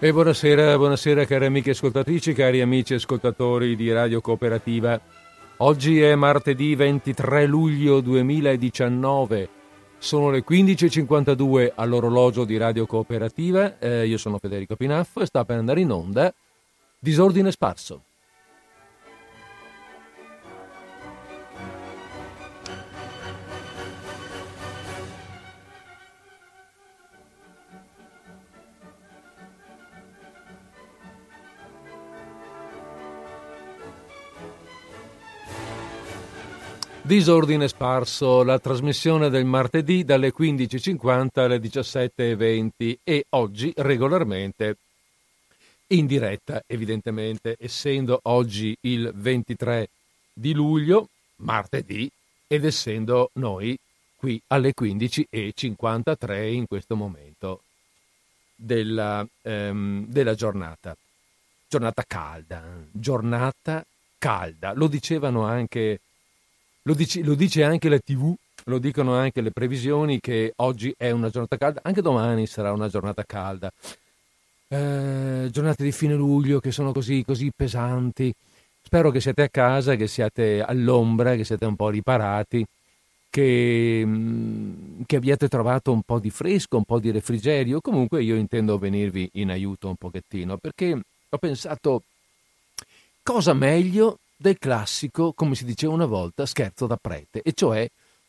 E buonasera, buonasera cari amiche ascoltatrici, cari amici ascoltatori di Radio Cooperativa. Oggi è martedì 23 luglio 2019, sono le 15.52 all'orologio di Radio Cooperativa, eh, io sono Federico Pinaffo e sta per andare in onda Disordine Sparso. Disordine sparso, la trasmissione del martedì dalle 15.50 alle 17.20 e oggi regolarmente in diretta, evidentemente, essendo oggi il 23 di luglio, martedì, ed essendo noi qui alle 15.53 in questo momento della, ehm, della giornata. Giornata calda, giornata calda, lo dicevano anche lo dice, lo dice anche la TV, lo dicono anche le previsioni che oggi è una giornata calda, anche domani sarà una giornata calda. Eh, giornate di fine luglio che sono così, così pesanti. Spero che siate a casa, che siate all'ombra, che siate un po' riparati, che, mm, che abbiate trovato un po' di fresco, un po' di refrigerio. Comunque io intendo venirvi in aiuto un pochettino perché ho pensato cosa meglio del classico, come si diceva una volta, scherzo da prete, e cioè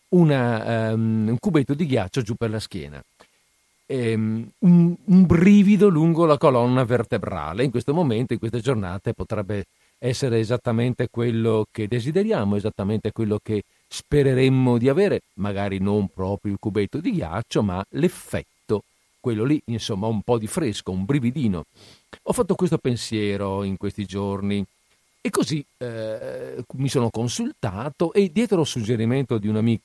una, um, un cubetto di ghiaccio giù per la schiena. Um, un, un, brivido lungo la colonna vertebrale. In questo momento, in queste giornate, potrebbe essere esattamente quello che desideriamo, esattamente quello che spereremmo di avere, magari non proprio il cubetto di ghiaccio, ma l'effetto, quello lì, insomma, un po' di fresco, un brividino. Ho fatto questo pensiero in questi giorni e così eh, mi sono consultato e dietro il suggerimento di un, amico,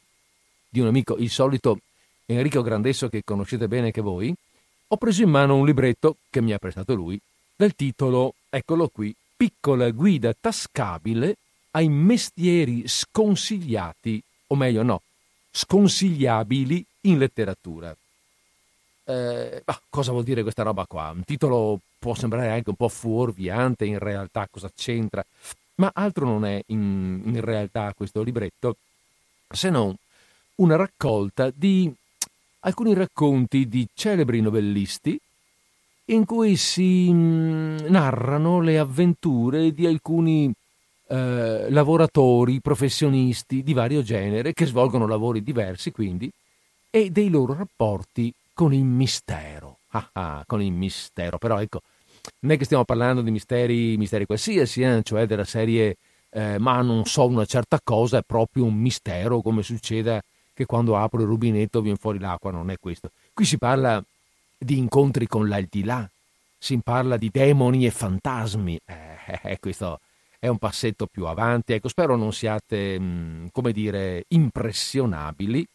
di un amico, il solito Enrico Grandesso che conoscete bene anche voi, ho preso in mano un libretto che mi ha prestato lui, dal titolo, eccolo qui, Piccola guida tascabile ai mestieri sconsigliati, o meglio no, sconsigliabili in letteratura. Eh, cosa vuol dire questa roba qua? Un titolo può sembrare anche un po' fuorviante in realtà cosa c'entra, ma altro non è in, in realtà questo libretto se non una raccolta di alcuni racconti di celebri novellisti in cui si mm, narrano le avventure di alcuni eh, lavoratori, professionisti di vario genere che svolgono lavori diversi quindi e dei loro rapporti con il mistero. Ah, ah, con il mistero, però ecco, non è che stiamo parlando di misteri, misteri qualsiasi, eh? cioè della serie eh, ma non so una certa cosa, è proprio un mistero, come succede che quando apro il rubinetto viene fuori l'acqua, non è questo. Qui si parla di incontri con l'aldilà, si parla di demoni e fantasmi, eh, eh, questo è un passetto più avanti, ecco, spero non siate, mm, come dire, impressionabili,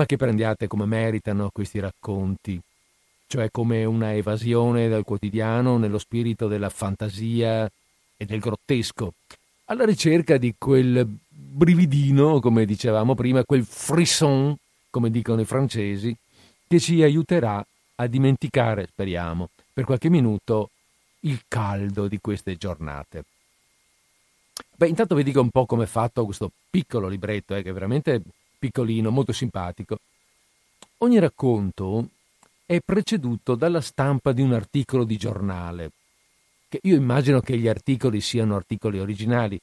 ma che prendiate come meritano questi racconti cioè come una evasione dal quotidiano nello spirito della fantasia e del grottesco, alla ricerca di quel brividino, come dicevamo prima, quel frisson, come dicono i francesi, che ci aiuterà a dimenticare, speriamo, per qualche minuto il caldo di queste giornate. Beh, intanto vi dico un po' come è fatto questo piccolo libretto, eh, che veramente piccolino, molto simpatico. Ogni racconto è preceduto dalla stampa di un articolo di giornale, che io immagino che gli articoli siano articoli originali,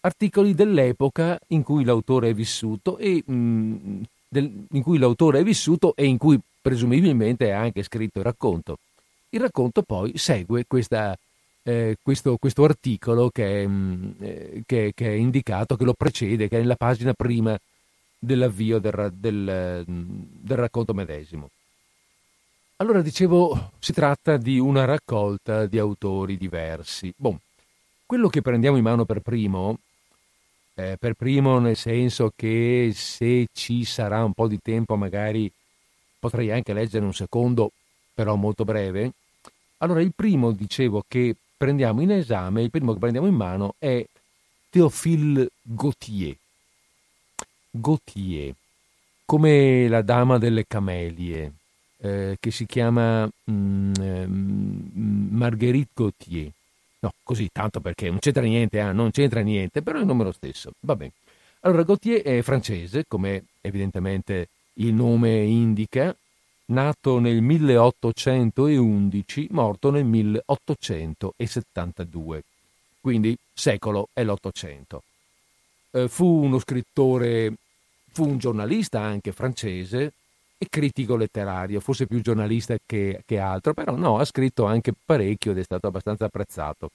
articoli dell'epoca in cui l'autore è vissuto e, mh, mm, del, in cui l'autore è vissuto e in cui presumibilmente ha anche scritto il racconto. Il racconto poi segue questa, eh, questo, questo, articolo che mh, mm, eh, che, che è, indicato, che lo precede, che è nella pagina prima dell'avvio del, del, del racconto medesimo. Allora dicevo, si tratta di una raccolta di autori diversi. Bon, quello che prendiamo in mano per primo, eh, per primo nel senso che se ci sarà un po' di tempo magari potrei anche leggere un secondo, però molto breve. Allora il primo, dicevo, che prendiamo in esame, il primo che prendiamo in mano è Théophile Gautier. Gautier, come la dama delle camelie eh, che si chiama mm, eh, Marguerite Gauthier. No, così, tanto perché non c'entra niente, eh, non c'entra niente, però il nome lo stesso. Va bene. Allora, Gauthier è francese, come evidentemente il nome indica, nato nel 1811, morto nel 1872, quindi secolo è l'Ottocento. Eh, fu uno scrittore, fu un giornalista anche francese e critico letterario, forse più giornalista che, che altro, però no, ha scritto anche parecchio ed è stato abbastanza apprezzato.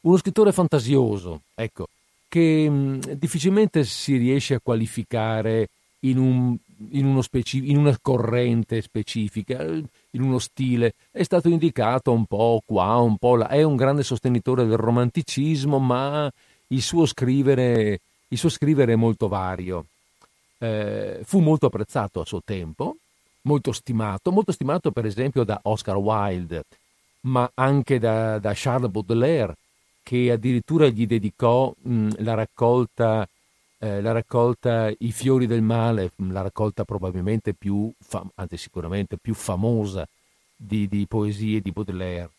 Uno scrittore fantasioso, ecco, che mh, difficilmente si riesce a qualificare in, un, in, specif- in, una corrente specifica, in uno stile. È stato indicato un po' qua, un po' là. È un grande sostenitore del romanticismo, ma il suo scrivere, il suo scrivere è molto vario. Eh, fu molto apprezzato a suo tempo, molto stimato, molto stimato per esempio da Oscar Wilde, ma anche da, da Charles Baudelaire, che addirittura gli dedicò mh, la raccolta eh, la raccolta I fiori del male, la raccolta probabilmente più, fam- anzi sicuramente più famosa di, di poesie di Baudelaire.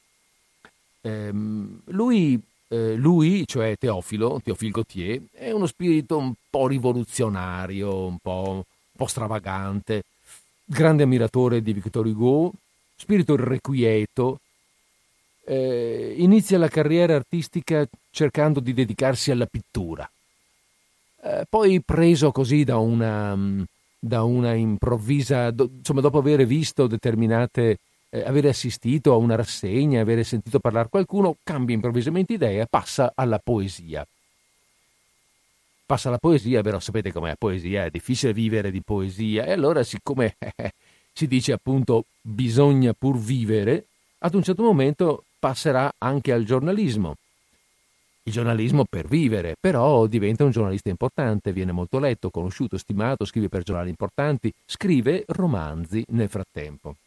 Eh, lui, eh, lui, cioè Teofilo, Teofil Gautier, è uno spirito un po' rivoluzionario, un po', un po stravagante, grande ammiratore di Victor Hugo, spirito irrequieto, eh, inizia la carriera artistica cercando di dedicarsi alla pittura. Eh, poi preso così da una, mm, da una improvvisa, do, insomma dopo aver visto determinate, eh, avere assistito a una rassegna, avere sentito parlare qualcuno, cambia improvvisamente idea passa alla poesia. Passa alla poesia, però sapete com'è poesia, è difficile vivere di poesia e allora siccome eh, si dice appunto bisogna pur vivere, ad un certo momento passerà anche al giornalismo il giornalismo per vivere, però diventa un giornalista importante, viene molto letto, conosciuto, stimato, scrive per giornali importanti, scrive romanzi nel frattempo.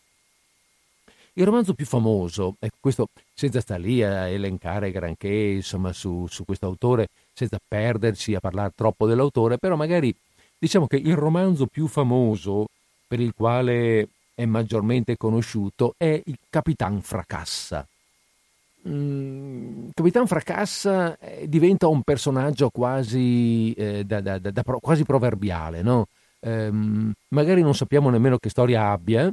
Il romanzo più famoso, e questo senza stare lì a elencare granché insomma, su, su questo autore, senza perderci a parlare troppo dell'autore, però magari diciamo che il romanzo più famoso per il quale è maggiormente conosciuto è il Capitan Fracassa Mm, Capitan Fracassa eh, diventa un personaggio quasi, eh, da, da, da, quasi proverbiale, no? eh, magari non sappiamo nemmeno che storia abbia,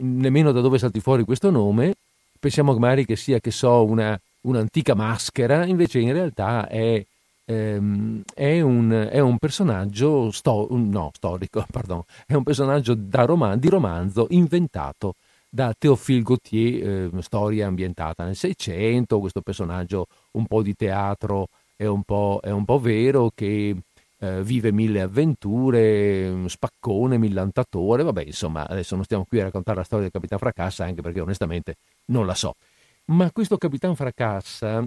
nemmeno da dove salti fuori questo nome, pensiamo magari che sia, che so, una, un'antica maschera, invece in realtà è, ehm, è, un, è un, personaggio sto, no, storico, pardon, è un personaggio roman- di romanzo inventato da Théophile Gautier, eh, storia ambientata nel Seicento, questo personaggio un po' di teatro è un po', è un po vero che eh, vive mille avventure, spaccone, millantatore, vabbè insomma adesso non stiamo qui a raccontare la storia del Capitan Fracassa anche perché onestamente non la so. Ma questo Capitan Fracassa,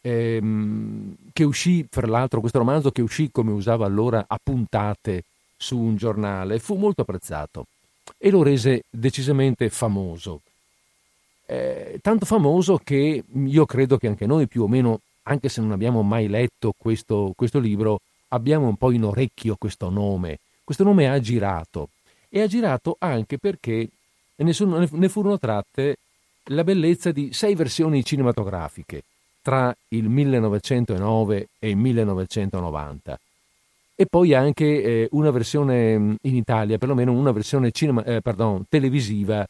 ehm, che uscì, fra l'altro questo romanzo che uscì come usava allora a puntate su un giornale, fu molto apprezzato e lo rese decisamente famoso. Eh, tanto famoso che io credo che anche noi più o meno, anche se non abbiamo mai letto questo, questo libro, abbiamo un po' in orecchio questo nome. Questo nome ha girato e ha girato anche perché ne, ne furono tratte la bellezza di sei versioni cinematografiche tra il 1909 e il 1990 e poi anche eh, una versione mm, in Italia, perlomeno una versione cinema, eh, pardon, televisiva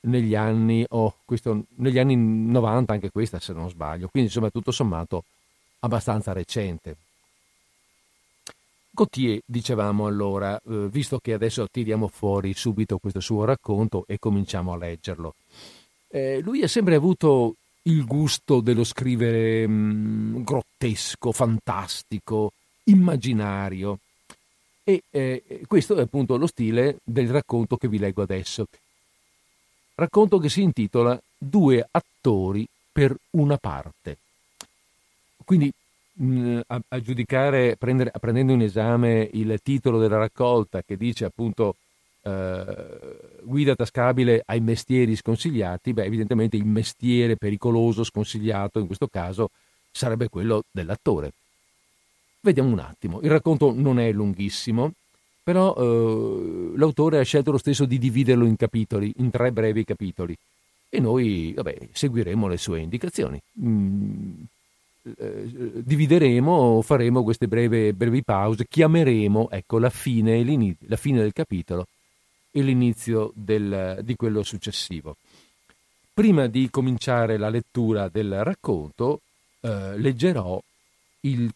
negli anni, oh, questo, negli anni 90, anche questa se non sbaglio, quindi insomma tutto sommato abbastanza recente. Gautier, dicevamo allora, eh, visto che adesso tiriamo fuori subito questo suo racconto e cominciamo a leggerlo. Eh, lui ha sempre avuto il gusto dello scrivere mh, mm, grottesco, fantastico, immaginario. E eh, questo è appunto lo stile del racconto che vi leggo adesso. Racconto che si intitola Due attori per una parte. Quindi a, a, giudicare, prendere, prendendo in esame il titolo della raccolta che dice appunto eh, guida tascabile ai mestieri sconsigliati, beh evidentemente il mestiere pericoloso, sconsigliato in questo caso sarebbe quello dell'attore. Vediamo un attimo, il racconto non è lunghissimo, però eh, l'autore ha scelto lo stesso di dividerlo in capitoli, in tre brevi capitoli, e noi vabbè, seguiremo le sue indicazioni. Mm, eh, divideremo, faremo queste breve, brevi pause, chiameremo ecco, la, fine, la fine del capitolo e l'inizio del, di quello successivo. Prima di cominciare la lettura del racconto, eh, leggerò il,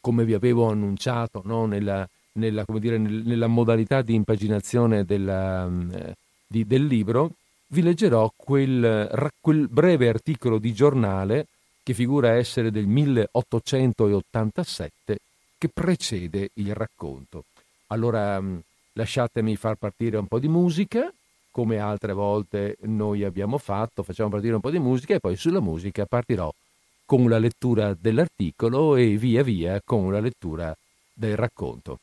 come vi avevo annunciato no, nella, nella, dire, nella, modalità di impaginazione della, eh, di, del libro, vi leggerò quel, quel breve articolo di giornale che figura essere del 1887 che precede il racconto. Allora mm, lasciatemi far partire un po' di musica, come altre volte noi abbiamo fatto, facciamo partire un po' di musica e poi sulla musica partirò con la lettura dell'articolo e via via con la lettura del racconto.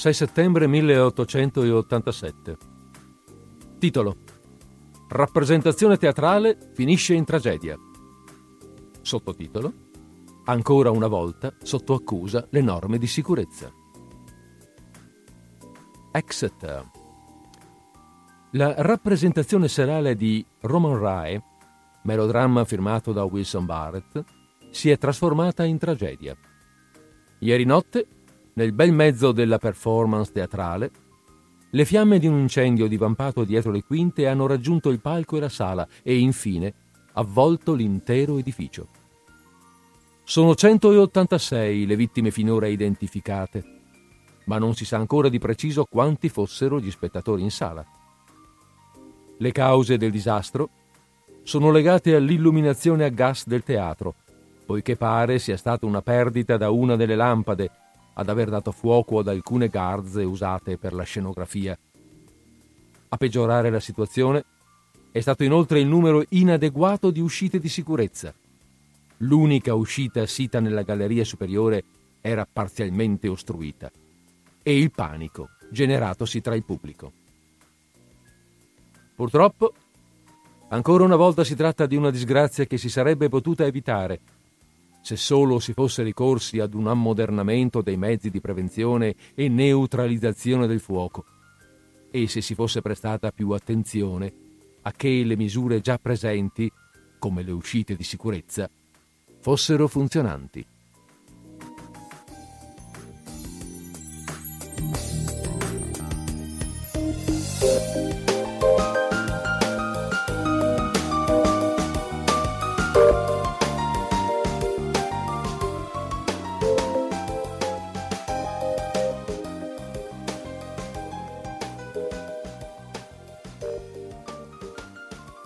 6 settembre 1887. Titolo. Rappresentazione teatrale finisce in tragedia. Sottotitolo. Ancora una volta sotto accusa le norme di sicurezza. Exeter. La rappresentazione serale di Roman Rye, melodramma firmato da Wilson Barrett, si è trasformata in tragedia. Ieri notte nel bel mezzo della performance teatrale, le fiamme di un incendio divampato dietro le quinte hanno raggiunto il palco e la sala e infine avvolto l'intero edificio. Sono 186 le vittime finora identificate, ma non si sa ancora di preciso quanti fossero gli spettatori in sala. Le cause del disastro sono legate all'illuminazione a gas del teatro, poiché pare sia stata una perdita da una delle lampade ad aver dato fuoco ad alcune garze usate per la scenografia. A peggiorare la situazione è stato inoltre il numero inadeguato di uscite di sicurezza. L'unica uscita sita nella galleria superiore era parzialmente ostruita e il panico generatosi tra il pubblico. Purtroppo, ancora una volta si tratta di una disgrazia che si sarebbe potuta evitare se solo si fosse ricorsi ad un ammodernamento dei mezzi di prevenzione e neutralizzazione del fuoco, e se si fosse prestata più attenzione a che le misure già presenti, come le uscite di sicurezza, fossero funzionanti.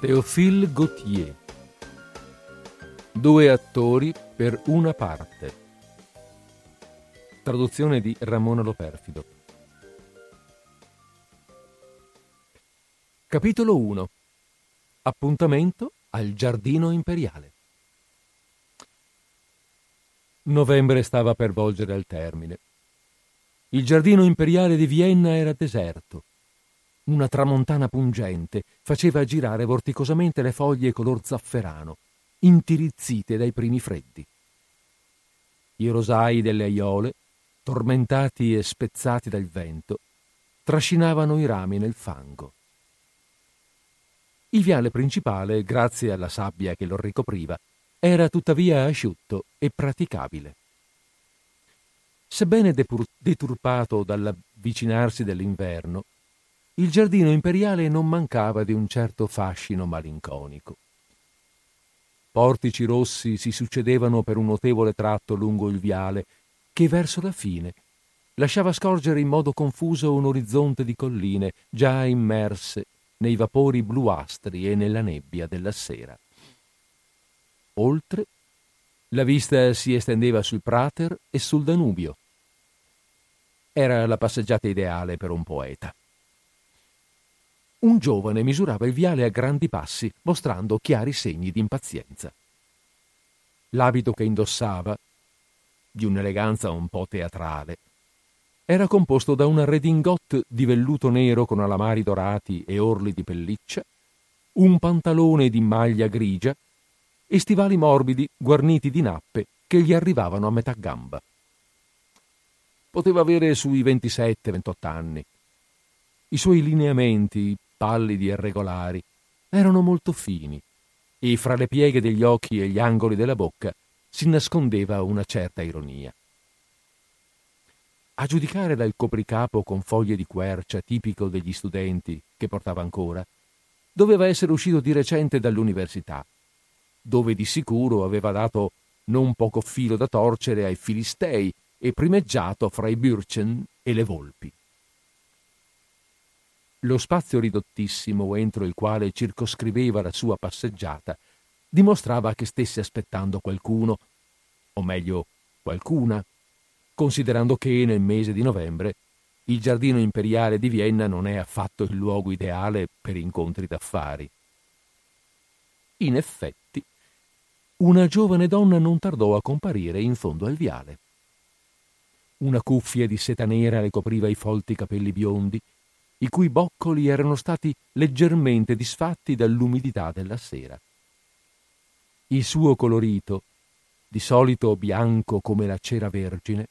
Théophile Gautier. Due attori per una parte. Traduzione di Ramona Loperfido. Capitolo 1. Appuntamento al Giardino Imperiale. Novembre stava per volgere al termine. Il Giardino Imperiale di Vienna era deserto una tramontana pungente faceva girare vorticosamente le foglie color zafferano, intirizzite dai primi freddi. I rosai delle aiole, tormentati e spezzati dal vento, trascinavano i rami nel fango. Il viale principale, grazie alla sabbia che lo ricopriva, era tuttavia asciutto e praticabile. Sebbene deturpato dall'avvicinarsi dell'inverno, il giardino imperiale non mancava di un certo fascino malinconico. Portici rossi si succedevano per un notevole tratto lungo il viale che verso la fine lasciava scorgere in modo confuso un orizzonte di colline già immerse nei vapori bluastri e nella nebbia della sera. oltre, la vista si estendeva sul Prater e sul Danubio. Era la passeggiata ideale per un poeta. Un giovane misurava il viale a grandi passi, mostrando chiari segni di impazienza. L'abito che indossava, di un'eleganza un po' teatrale, era composto da una redingote di velluto nero con alamari dorati e orli di pelliccia, un pantalone di maglia grigia e stivali morbidi guarniti di nappe che gli arrivavano a metà gamba. Poteva avere sui 27-28 anni. I suoi lineamenti, pallidi e regolari, erano molto fini e fra le pieghe degli occhi e gli angoli della bocca si nascondeva una certa ironia. A giudicare dal copricapo con foglie di quercia tipico degli studenti che portava ancora, doveva essere uscito di recente dall'università, dove di sicuro aveva dato non poco filo da torcere ai filistei e primeggiato fra i Bürchen e le volpi. Lo spazio ridottissimo entro il quale circoscriveva la sua passeggiata dimostrava che stesse aspettando qualcuno, o meglio qualcuna, considerando che nel mese di novembre il giardino imperiale di Vienna non è affatto il luogo ideale per incontri d'affari. In effetti, una giovane donna non tardò a comparire in fondo al viale. Una cuffia di seta nera le copriva i folti capelli biondi, i cui boccoli erano stati leggermente disfatti dall'umidità della sera. Il suo colorito, di solito bianco come la cera vergine,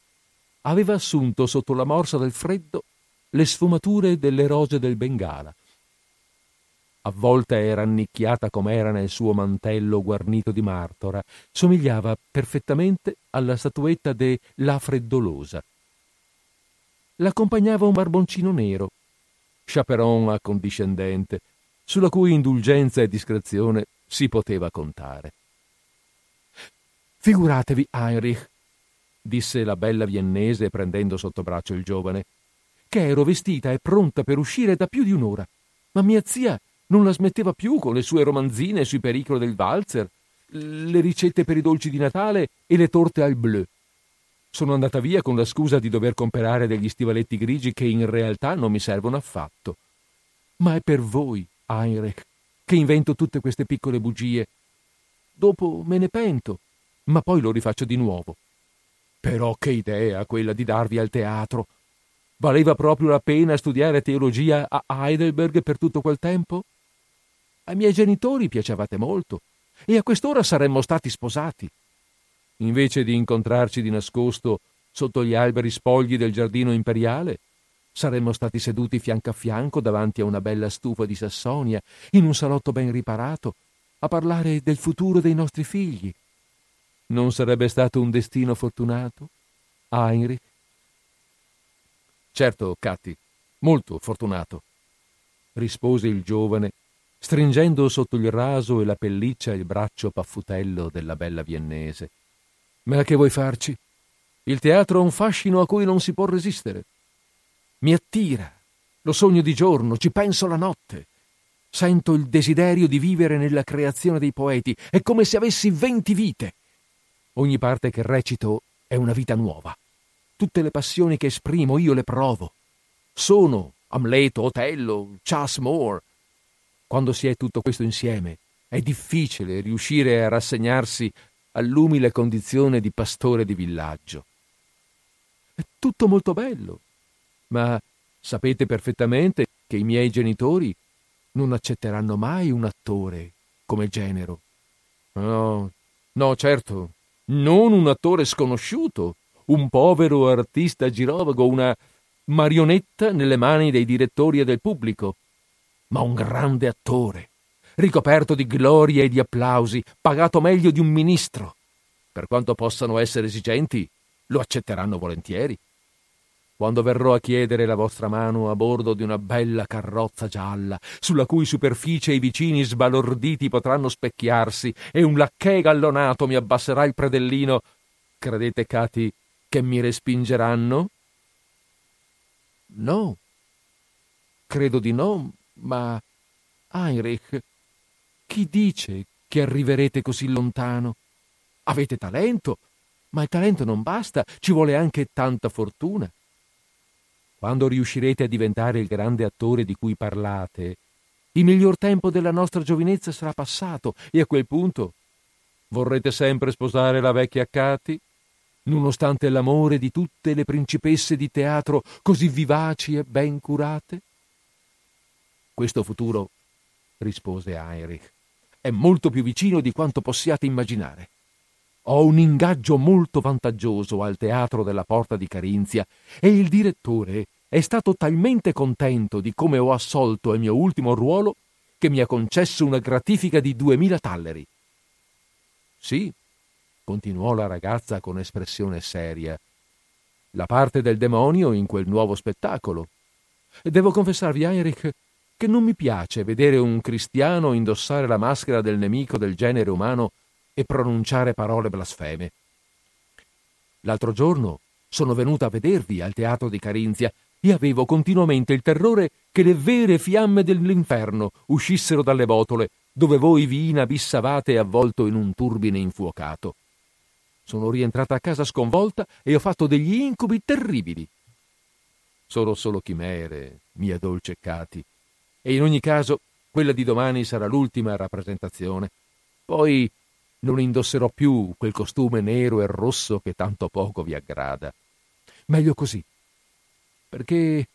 aveva assunto sotto la morsa del freddo le sfumature delle rose del Bengala. Avvolta e rannicchiata com'era nel suo mantello guarnito di martora, somigliava perfettamente alla statuetta de La Freddolosa. L'accompagnava un barboncino nero, chaperon accondiscendente, sulla cui indulgenza e discrezione si poteva contare. Figuratevi Heinrich disse la bella viennese prendendo sotto braccio il giovane, che ero vestita e pronta per uscire da più di un'ora. Ma mia zia non la smetteva più con le sue romanzine sui pericoli del valzer, le ricette per i dolci di Natale e le torte al bleu. Sono andata via con la scusa di dover comprare degli stivaletti grigi che in realtà non mi servono affatto. Ma è per voi, Heinrich, che invento tutte queste piccole bugie. Dopo me ne pento, ma poi lo rifaccio di nuovo. Però che idea quella di darvi al teatro! Valeva proprio la pena studiare teologia a Heidelberg per tutto quel tempo? Ai miei genitori piacevate molto e a quest'ora saremmo stati sposati. Invece di incontrarci di nascosto sotto gli alberi spogli del giardino imperiale, saremmo stati seduti fianco a fianco davanti a una bella stufa di Sassonia, in un salotto ben riparato, a parlare del futuro dei nostri figli non sarebbe stato un destino fortunato? Heinrich? Certo, Catti, molto fortunato, rispose il giovane, stringendo sotto il raso e la pelliccia il braccio paffutello della bella viennese. Ma che vuoi farci? Il teatro ha un fascino a cui non si può resistere. Mi attira, lo sogno di giorno, ci penso la notte. Sento il desiderio di vivere nella creazione dei poeti, è come se avessi venti vite. Ogni parte che recito è una vita nuova. Tutte le passioni che esprimo io le provo. Sono Amleto, Otello, Chas Moore. Quando si è tutto questo insieme, è difficile riuscire a rassegnarsi all'umile condizione di pastore di villaggio. È tutto molto bello, ma sapete perfettamente che i miei genitori non accetteranno mai un attore come genero. No, no, certo, non un attore sconosciuto, un povero artista girovago, una marionetta nelle mani dei direttori e del pubblico, ma un grande attore, ricoperto di gloria e di applausi, pagato meglio di un ministro. Per quanto possano essere esigenti, lo accetteranno volentieri. Quando verrò a chiedere la vostra mano a bordo di una bella carrozza gialla, sulla cui superficie i vicini sbalorditi potranno specchiarsi, e un lacchè gallonato mi abbasserà il predellino, credete, Cati, che mi respingeranno? No. Credo di no, ma Heinrich, chi dice che arriverete così lontano? avete talento, ma il talento non basta, ci vuole anche tanta fortuna. Quando riuscirete a diventare il grande attore di cui parlate, il miglior tempo della nostra giovinezza sarà passato e a quel punto vorrete sempre sposare la vecchia Cati? Nonostante l'amore di tutte le principesse di teatro così vivaci e ben curate? Questo futuro, rispose Heinrich, è molto più vicino di quanto possiate immaginare. Ho un ingaggio molto vantaggioso al teatro della Porta di Carinzia e il direttore è stato talmente contento di come ho assolto il mio ultimo ruolo che mi ha concesso una gratifica di duemila talleri. Sì, continuò la ragazza con espressione seria, la parte del demonio in quel nuovo spettacolo. Devo confessarvi, Heinrich, che non mi piace vedere un cristiano indossare la maschera del nemico del genere umano e pronunciare parole blasfeme. L'altro giorno sono venuta a vedervi al teatro di Carinzia e avevo continuamente il terrore che le vere fiamme dell'inferno uscissero dalle botole dove voi vi inabissavate avvolto in un turbine infuocato. Sono rientrata a casa sconvolta e ho fatto degli incubi terribili. Sono solo chimere, mia dolce Cati, e in ogni caso quella di domani sarà l'ultima rappresentazione. Poi non indosserò più quel costume nero e rosso che tanto poco vi aggrada. Meglio così, perché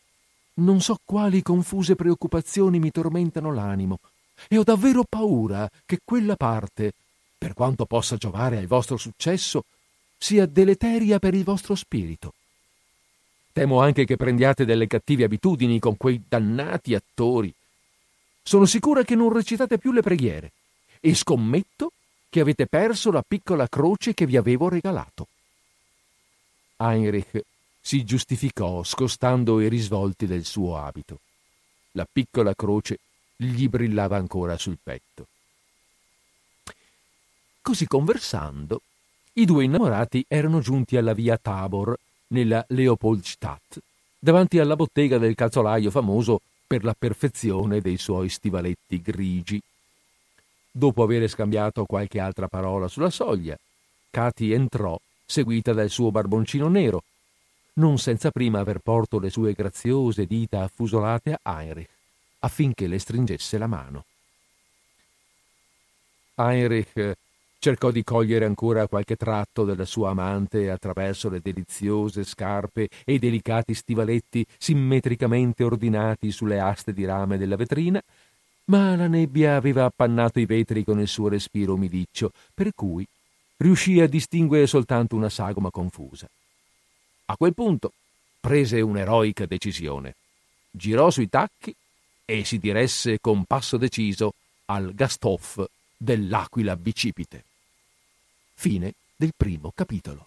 non so quali confuse preoccupazioni mi tormentano l'animo e ho davvero paura che quella parte, per quanto possa giovare al vostro successo, sia deleteria per il vostro spirito. Temo anche che prendiate delle cattive abitudini con quei dannati attori. Sono sicura che non recitate più le preghiere e scommetto che avete perso la piccola croce che vi avevo regalato. Heinrich si giustificò scostando i risvolti del suo abito. La piccola croce gli brillava ancora sul petto. Così conversando, i due innamorati erano giunti alla via Tabor, nella Leopoldstadt, davanti alla bottega del calzolaio famoso per la perfezione dei suoi stivaletti grigi. Dopo aver scambiato qualche altra parola sulla soglia, Cati entrò, seguita dal suo barboncino nero, non senza prima aver porto le sue graziose dita affusolate a Heinrich, affinché le stringesse la mano. Heinrich cercò di cogliere ancora qualche tratto della sua amante attraverso le deliziose scarpe e i delicati stivaletti simmetricamente ordinati sulle aste di rame della vetrina, ma la nebbia aveva appannato i vetri con il suo respiro umidiccio, per cui riuscì a distinguere soltanto una sagoma confusa. A quel punto prese un'eroica decisione. Girò sui tacchi e si diresse con passo deciso al Gasthof dell'Aquila bicipite. Fine del primo capitolo.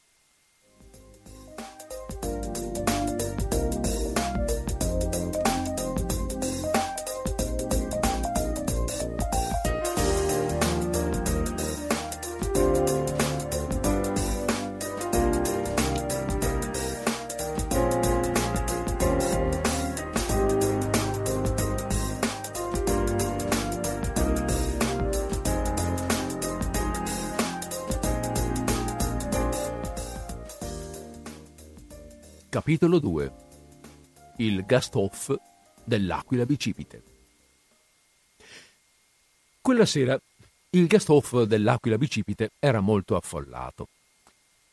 Capitolo 2 Il Gasthof dell'Aquila Bicipite Quella sera il Gasthof dell'Aquila Bicipite era molto affollato.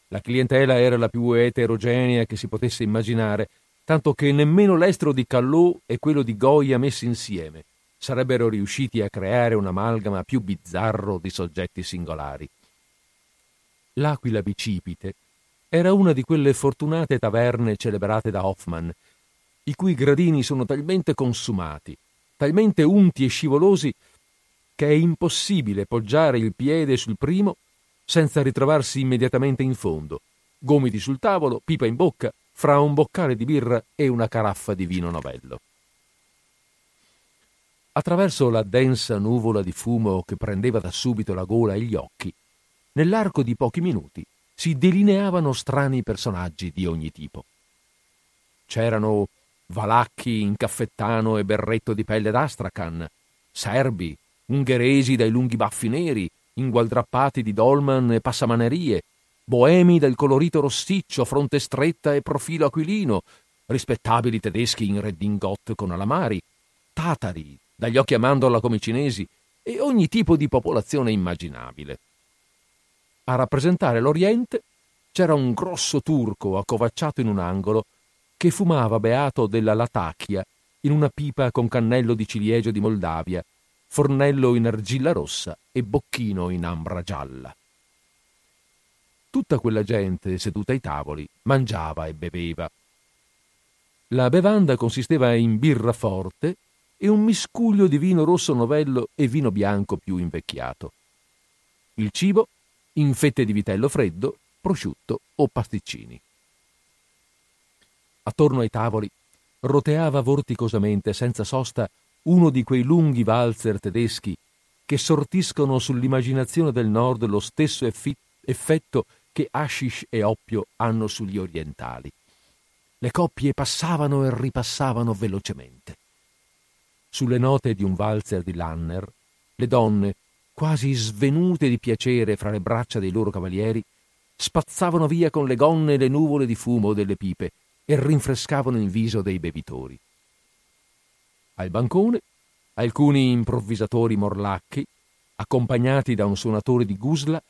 La clientela era la più eterogenea che si potesse immaginare, tanto che nemmeno l'estro di Callò e quello di Goya messi insieme sarebbero riusciti a creare un amalgama più bizzarro di soggetti singolari. L'Aquila Bicipite era una di quelle fortunate taverne celebrate da Hoffman, i cui gradini sono talmente consumati, talmente unti e scivolosi, che è impossibile poggiare il piede sul primo senza ritrovarsi immediatamente in fondo, gomiti sul tavolo, pipa in bocca, fra un boccale di birra e una caraffa di vino novello. Attraverso la densa nuvola di fumo che prendeva da subito la gola e gli occhi, nell'arco di pochi minuti si delineavano strani personaggi di ogni tipo. C'erano valacchi in caffettano e berretto di pelle d'Astracan, serbi, ungheresi dai lunghi baffi neri, ingualdrappati di dolman e passamanerie, boemi del colorito rossiccio, fronte stretta e profilo aquilino, rispettabili tedeschi in redingot con alamari, tatari, dagli occhi a mandorla come i cinesi, e ogni tipo di popolazione immaginabile. A rappresentare l'Oriente c'era un grosso turco accovacciato in un angolo che fumava beato della Latachia in una pipa con cannello di ciliegio di Moldavia, fornello in argilla rossa e bocchino in ambra gialla. Tutta quella gente seduta ai tavoli mangiava e beveva. La bevanda consisteva in birra forte e un miscuglio di vino rosso novello e vino bianco più invecchiato. Il cibo in fette di vitello freddo, prosciutto o pasticcini. Attorno ai tavoli roteava vorticosamente senza sosta uno di quei lunghi valzer tedeschi che sortiscono sull'immaginazione del nord lo stesso effi- effetto che hashish e oppio hanno sugli orientali. Le coppie passavano e ripassavano velocemente. Sulle note di un valzer di Lanner, le donne, quasi svenute di piacere fra le braccia dei loro cavalieri, spazzavano via con le gonne le nuvole di fumo delle pipe e rinfrescavano il viso dei bevitori. Al bancone, alcuni improvvisatori morlacchi, accompagnati da un suonatore di gusla,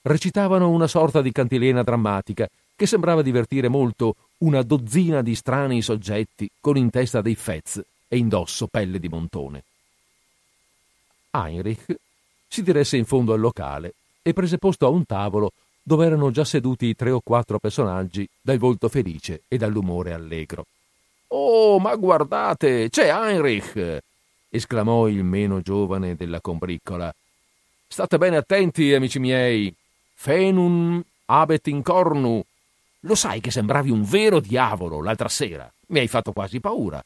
recitavano una sorta di cantilena drammatica che sembrava divertire molto una dozzina di strani soggetti con in testa dei fez e indosso pelle di montone. Heinrich si diresse in fondo al locale e prese posto a un tavolo dove erano già seduti tre o quattro personaggi dal volto felice e dall'umore allegro. Oh, ma guardate, c'è Heinrich! esclamò il meno giovane della combriccola. State bene attenti, amici miei. Fenum abet in cornu. Lo sai che sembravi un vero diavolo l'altra sera. Mi hai fatto quasi paura.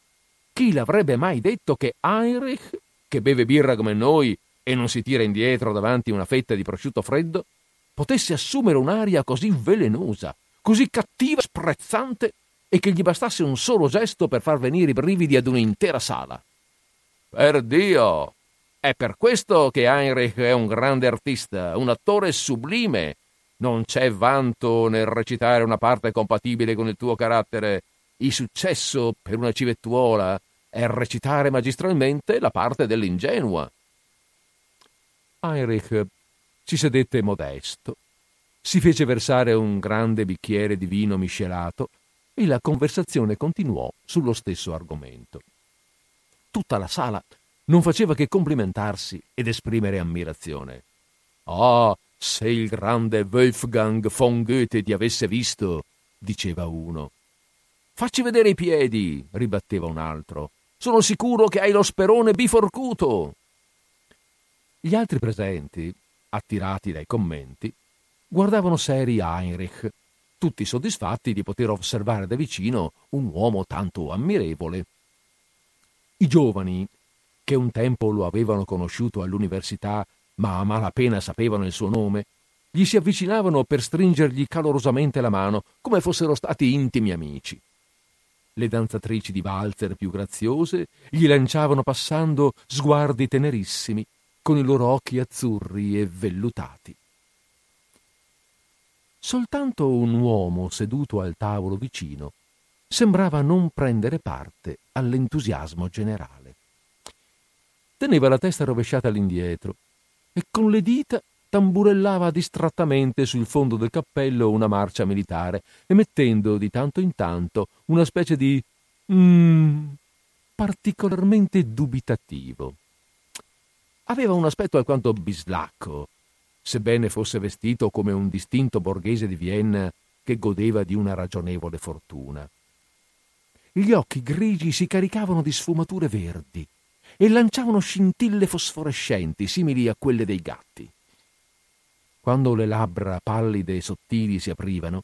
Chi l'avrebbe mai detto che Heinrich, che beve birra come noi e non si tira indietro davanti una fetta di prosciutto freddo, potesse assumere un'aria così velenosa, così cattiva e sprezzante, e che gli bastasse un solo gesto per far venire i brividi ad un'intera sala. Per Dio! È per questo che Heinrich è un grande artista, un attore sublime. Non c'è vanto nel recitare una parte compatibile con il tuo carattere il successo per una civettuola è recitare magistralmente la parte dell'ingenua. Heinrich si sedette modesto, si fece versare un grande bicchiere di vino miscelato e la conversazione continuò sullo stesso argomento. Tutta la sala non faceva che complimentarsi ed esprimere ammirazione. Ah, se il grande Wolfgang von Goethe ti avesse visto, diceva uno. Facci vedere i piedi, ribatteva un altro. Sono sicuro che hai lo sperone biforcuto. Gli altri presenti, attirati dai commenti, guardavano seri Heinrich, tutti soddisfatti di poter osservare da vicino un uomo tanto ammirevole. I giovani, che un tempo lo avevano conosciuto all'università, ma a malapena sapevano il suo nome, gli si avvicinavano per stringergli calorosamente la mano, come fossero stati intimi amici. Le danzatrici di valzer più graziose gli lanciavano passando sguardi tenerissimi con i loro occhi azzurri e vellutati. Soltanto un uomo seduto al tavolo vicino sembrava non prendere parte all'entusiasmo generale. Teneva la testa rovesciata all'indietro e con le dita tamburellava distrattamente sul fondo del cappello una marcia militare, emettendo di tanto in tanto una specie di mm, particolarmente dubitativo. Aveva un aspetto alquanto bislacco, sebbene fosse vestito come un distinto borghese di Vienna che godeva di una ragionevole fortuna. Gli occhi grigi si caricavano di sfumature verdi e lanciavano scintille fosforescenti simili a quelle dei gatti. Quando le labbra pallide e sottili si aprivano,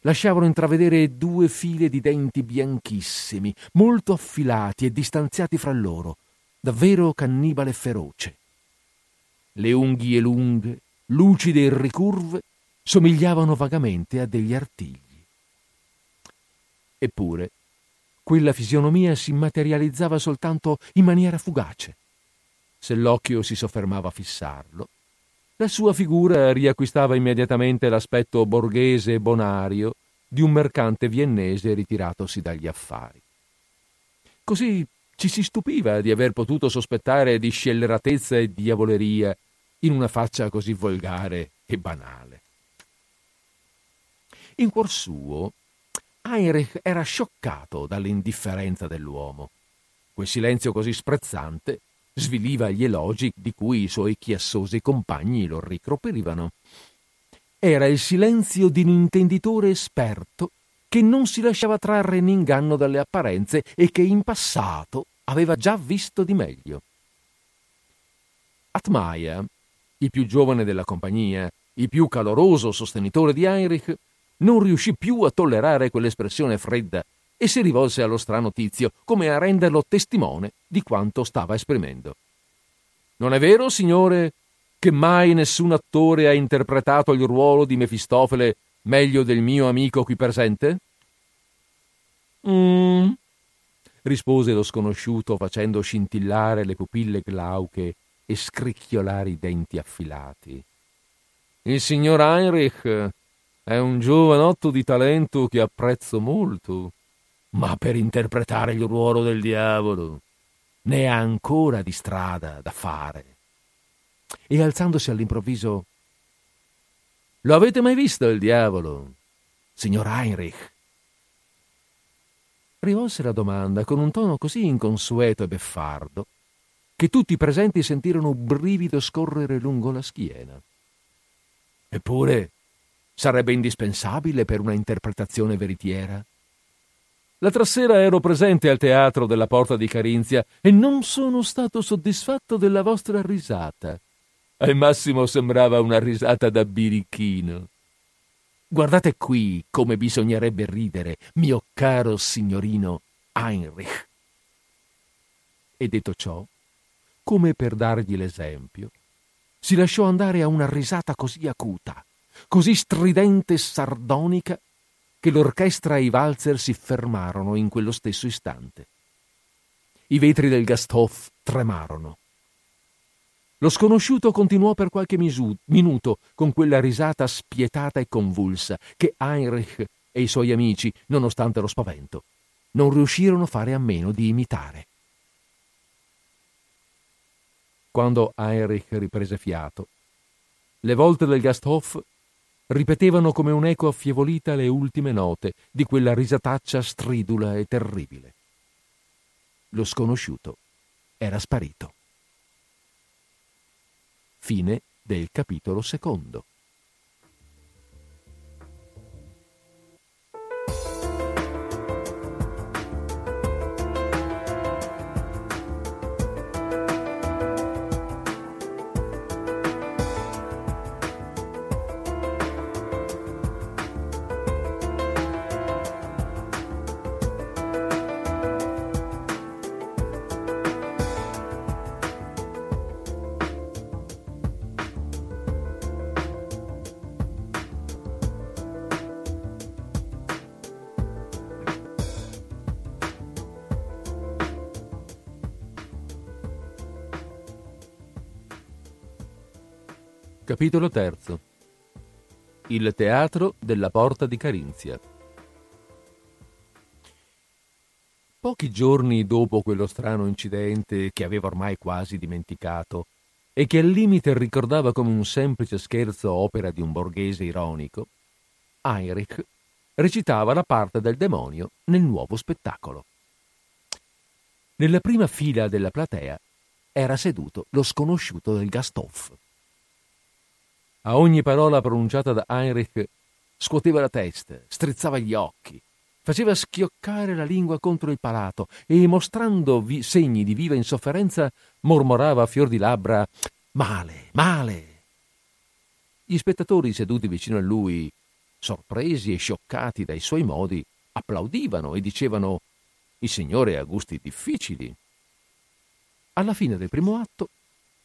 lasciavano intravedere due file di denti bianchissimi, molto affilati e distanziati fra loro, davvero cannibale feroce. Le unghie lunghe, lucide e ricurve, somigliavano vagamente a degli artigli. Eppure, quella fisionomia si materializzava soltanto in maniera fugace. Se l'occhio si soffermava a fissarlo, la sua figura riacquistava immediatamente l'aspetto borghese e bonario di un mercante viennese ritiratosi dagli affari. Così ci si stupiva di aver potuto sospettare di scelleratezza e diavoleria in una faccia così volgare e banale. In cuor suo, Heinrich era scioccato dall'indifferenza dell'uomo. Quel silenzio così sprezzante sviliva gli elogi di cui i suoi chiassosi compagni lo ricoprivano. Era il silenzio di un intenditore esperto che non si lasciava trarre in inganno dalle apparenze e che in passato aveva già visto di meglio. Atmaia, il più giovane della compagnia, il più caloroso sostenitore di Heinrich, non riuscì più a tollerare quell'espressione fredda e si rivolse allo strano tizio come a renderlo testimone di quanto stava esprimendo. Non è vero, signore, che mai nessun attore ha interpretato il ruolo di Mefistofele meglio del mio amico qui presente? Mm, rispose lo sconosciuto facendo scintillare le pupille glauche e scricchiolare i denti affilati. Il signor Heinrich è un giovanotto di talento che apprezzo molto, ma per interpretare il ruolo del diavolo ne ha ancora di strada da fare. E alzandosi all'improvviso, lo avete mai visto il diavolo, signor Heinrich? Rivolse la domanda con un tono così inconsueto e beffardo che tutti i presenti sentirono un brivido scorrere lungo la schiena. Eppure sarebbe indispensabile per una interpretazione veritiera. L'altra sera ero presente al teatro della Porta di Carinzia e non sono stato soddisfatto della vostra risata. Al massimo sembrava una risata da birichino. Guardate qui come bisognerebbe ridere, mio caro signorino Heinrich. E detto ciò, come per dargli l'esempio, si lasciò andare a una risata così acuta, così stridente e sardonica, che l'orchestra e i valzer si fermarono in quello stesso istante. I vetri del Gasthof tremarono. Lo sconosciuto continuò per qualche misu- minuto con quella risata spietata e convulsa che Heinrich e i suoi amici, nonostante lo spavento, non riuscirono a fare a meno di imitare. Quando Heinrich riprese fiato, le volte del Gasthof ripetevano come un'eco affievolita le ultime note di quella risataccia stridula e terribile. Lo sconosciuto era sparito. Fine del capitolo secondo. Capitolo terzo. Il teatro della Porta di Carinzia. Pochi giorni dopo quello strano incidente che aveva ormai quasi dimenticato e che al limite ricordava come un semplice scherzo opera di un borghese ironico, Heinrich recitava la parte del demonio nel nuovo spettacolo. Nella prima fila della platea era seduto lo sconosciuto del Gasthof. A ogni parola pronunciata da Heinrich scuoteva la testa, strizzava gli occhi, faceva schioccare la lingua contro il palato e, mostrando vi- segni di viva insofferenza, mormorava a fior di labbra Male, male. Gli spettatori seduti vicino a lui, sorpresi e scioccati dai suoi modi, applaudivano e dicevano Il signore ha gusti difficili. Alla fine del primo atto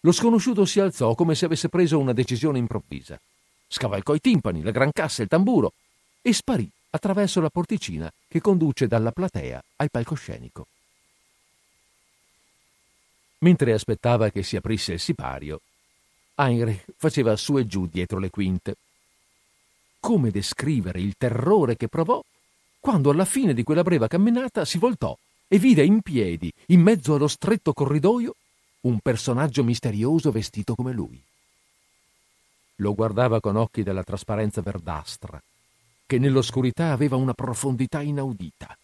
lo sconosciuto si alzò come se avesse preso una decisione improvvisa. Scavalcò i timpani, la gran cassa il tamburo e sparì attraverso la porticina che conduce dalla platea al palcoscenico. Mentre aspettava che si aprisse il sipario, Heinrich faceva su e giù dietro le quinte. Come descrivere il terrore che provò quando alla fine di quella breve camminata si voltò e vide in piedi, in mezzo allo stretto corridoio, un personaggio misterioso vestito come lui. Lo guardava con occhi della trasparenza verdastra, che nell'oscurità aveva una profondità inaudita.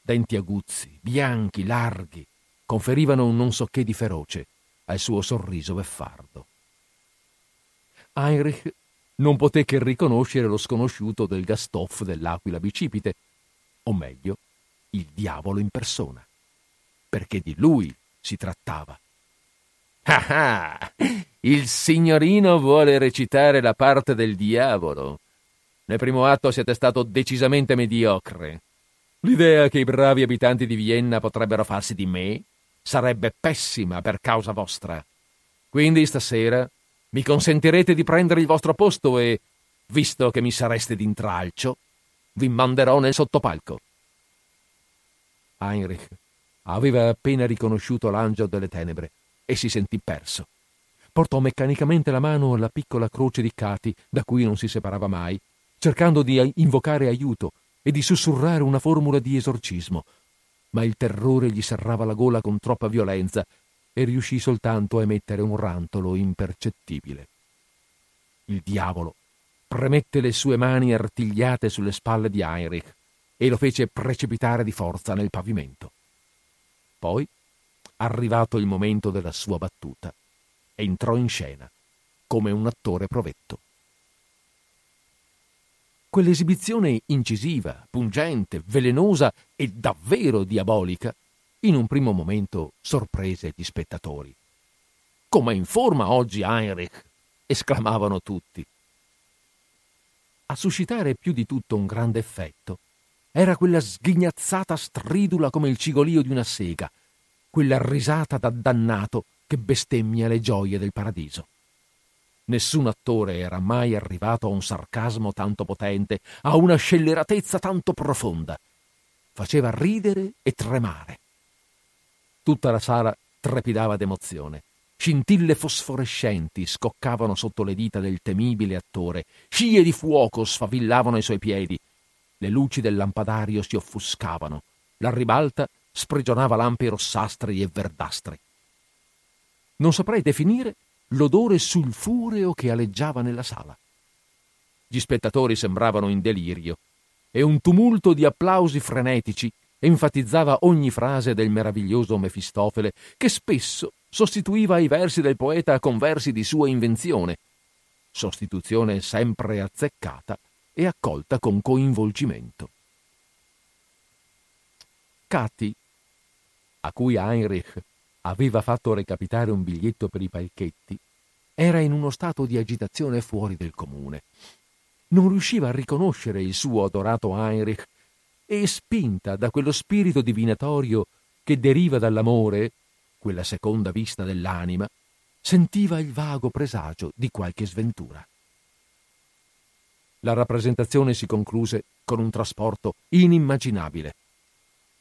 Denti aguzzi, bianchi, larghi, conferivano un non so che di feroce al suo sorriso beffardo. Heinrich non poté che riconoscere lo sconosciuto del Gastoff dell'aquila bicipite, o meglio, il diavolo in persona, perché di lui si trattava. Ah ah! Il signorino vuole recitare la parte del diavolo. Nel primo atto siete stato decisamente mediocre. L'idea che i bravi abitanti di Vienna potrebbero farsi di me sarebbe pessima per causa vostra. Quindi stasera mi consentirete di prendere il vostro posto e, visto che mi sareste d'intralcio, vi manderò nel sottopalco. Heinrich aveva appena riconosciuto l'angelo delle tenebre e si sentì perso. Portò meccanicamente la mano alla piccola croce di Cati, da cui non si separava mai, cercando di invocare aiuto e di sussurrare una formula di esorcismo, ma il terrore gli serrava la gola con troppa violenza e riuscì soltanto a emettere un rantolo impercettibile. Il diavolo premette le sue mani artigliate sulle spalle di Heinrich e lo fece precipitare di forza nel pavimento. Poi arrivato il momento della sua battuta, entrò in scena come un attore provetto. Quell'esibizione incisiva, pungente, velenosa e davvero diabolica, in un primo momento sorprese gli spettatori. Come in forma oggi Heinrich! esclamavano tutti. A suscitare più di tutto un grande effetto era quella sghignazzata stridula come il cigolio di una sega, quella risata da dannato che bestemmia le gioie del paradiso. Nessun attore era mai arrivato a un sarcasmo tanto potente, a una scelleratezza tanto profonda. Faceva ridere e tremare. Tutta la sala trepidava d'emozione. Scintille fosforescenti scoccavano sotto le dita del temibile attore, scie di fuoco sfavillavano ai suoi piedi, le luci del lampadario si offuscavano, la ribalta sprigionava lampi rossastri e verdastri. Non saprei definire l'odore sulfureo che aleggiava nella sala. Gli spettatori sembravano in delirio e un tumulto di applausi frenetici enfatizzava ogni frase del meraviglioso Mefistofele, che spesso sostituiva i versi del poeta con versi di sua invenzione, sostituzione sempre azzeccata e accolta con coinvolgimento. Cati a cui Heinrich aveva fatto recapitare un biglietto per i palchetti, era in uno stato di agitazione fuori del comune. Non riusciva a riconoscere il suo adorato Heinrich e, spinta da quello spirito divinatorio che deriva dall'amore, quella seconda vista dell'anima, sentiva il vago presagio di qualche sventura. La rappresentazione si concluse con un trasporto inimmaginabile.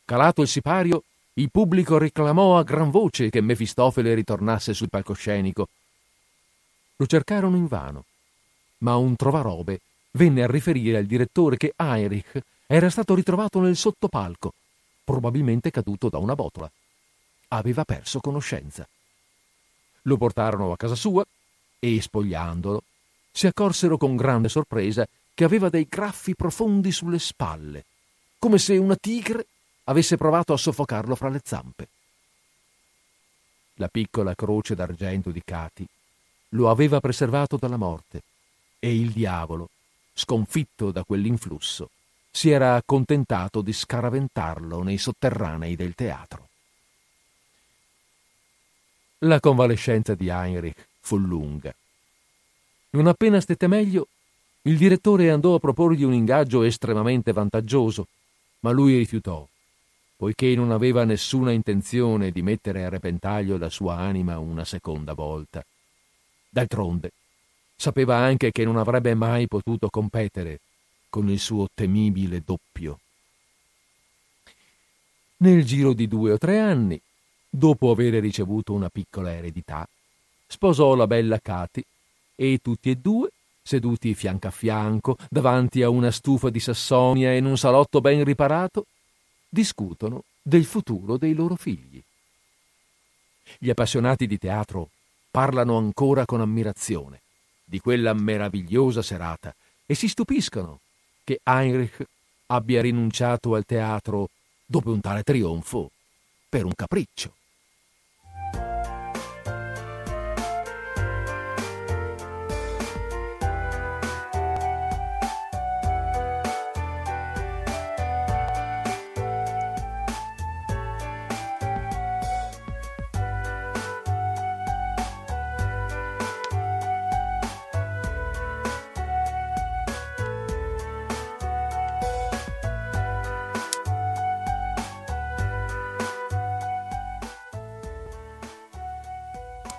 Calato il sipario, il pubblico reclamò a gran voce che Mefistofele ritornasse sul palcoscenico. Lo cercarono invano, ma un trovarobe venne a riferire al direttore che Heinrich era stato ritrovato nel sottopalco, probabilmente caduto da una botola. Aveva perso conoscenza. Lo portarono a casa sua e, spogliandolo, si accorsero con grande sorpresa che aveva dei graffi profondi sulle spalle, come se una tigre avesse provato a soffocarlo fra le zampe. La piccola croce d'argento di Cati lo aveva preservato dalla morte e il diavolo, sconfitto da quell'influsso, si era accontentato di scaraventarlo nei sotterranei del teatro. La convalescenza di Heinrich fu lunga. Non appena stette meglio, il direttore andò a proporgli un ingaggio estremamente vantaggioso, ma lui rifiutò poiché non aveva nessuna intenzione di mettere a repentaglio la sua anima una seconda volta. D'altronde, sapeva anche che non avrebbe mai potuto competere con il suo temibile doppio. Nel giro di due o tre anni, dopo aver ricevuto una piccola eredità, sposò la bella Cati e tutti e due, seduti fianco a fianco, davanti a una stufa di Sassonia in un salotto ben riparato, discutono del futuro dei loro figli. Gli appassionati di teatro parlano ancora con ammirazione di quella meravigliosa serata e si stupiscono che Heinrich abbia rinunciato al teatro dopo un tale trionfo per un capriccio.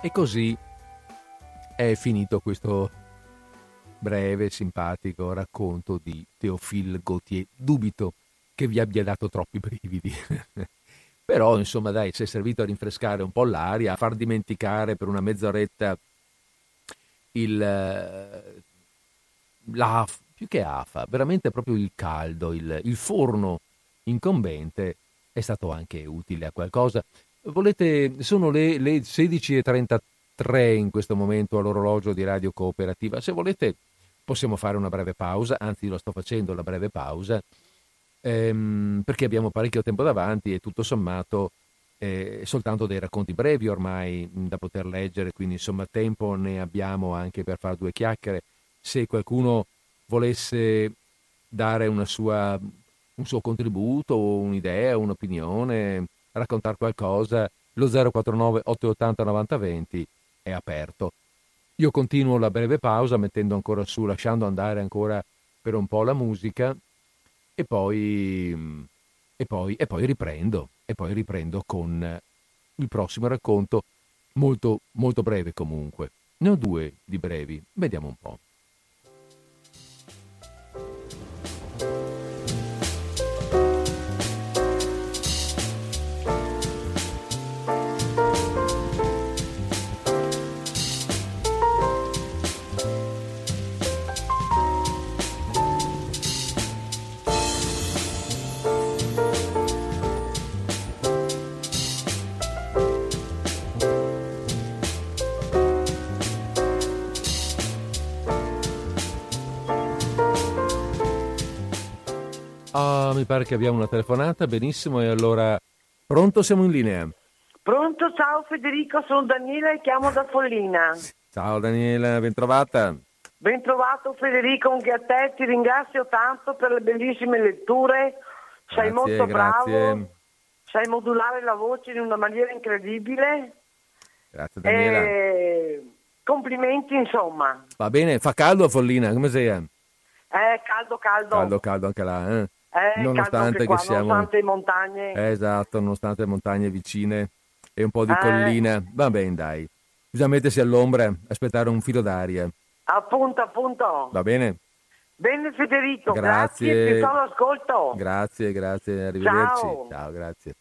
E così è finito questo breve, simpatico racconto di Théophile Gautier. Dubito che vi abbia dato troppi brividi. Però, insomma, dai, si è servito a rinfrescare un po' l'aria, a far dimenticare per una mezz'oretta il, la, più che afa, veramente proprio il caldo, il, il forno incombente è stato anche utile a qualcosa. Volete, sono le, le 16.33 in questo momento all'orologio di Radio Cooperativa. Se volete possiamo fare una breve pausa, anzi lo sto facendo la breve pausa, ehm, perché abbiamo parecchio tempo davanti e tutto sommato eh, soltanto dei racconti brevi ormai da poter leggere, quindi insomma tempo ne abbiamo anche per fare due chiacchiere. Se qualcuno volesse dare sua, un suo contributo, un'idea, un'opinione, raccontare qualcosa, lo 049 880 9020 è aperto. Io continuo la breve pausa mettendo ancora su, lasciando andare ancora per un po' la musica e poi, e poi, e poi riprendo, e poi riprendo con il prossimo racconto, molto, molto breve comunque. Ne ho due di brevi, vediamo un po'. Mi pare che abbiamo una telefonata, benissimo, e allora pronto, siamo in linea. Pronto, ciao Federico, sono Daniela e chiamo da Follina. Ciao Daniela, ben trovata. Ben trovato Federico, anche a te, ti ringrazio tanto per le bellissime letture, sei molto grazie. bravo, sai modulare la voce in una maniera incredibile. Grazie Daniela. E... Complimenti insomma. Va bene, fa caldo a Follina, come sei? Eh, caldo, caldo. Caldo, caldo anche là, eh? Eh, nonostante qua, che siamo... Nonostante montagne. Eh, esatto, nonostante montagne vicine e un po' di eh. collina. Va bene, dai. Bisogna mettersi all'ombra, aspettare un filo d'aria. Appunto, appunto. Va bene? Bene Federico, grazie. grazie ti sono ascolto. Grazie, grazie, arrivederci. Ciao, Ciao grazie.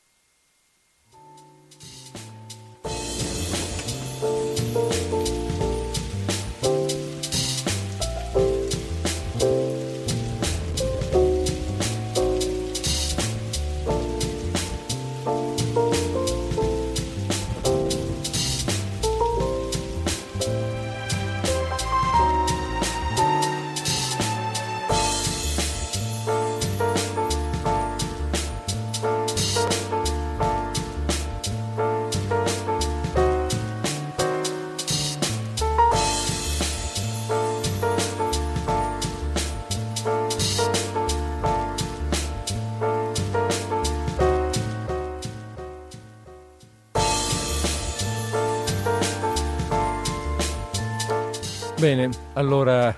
Bene, allora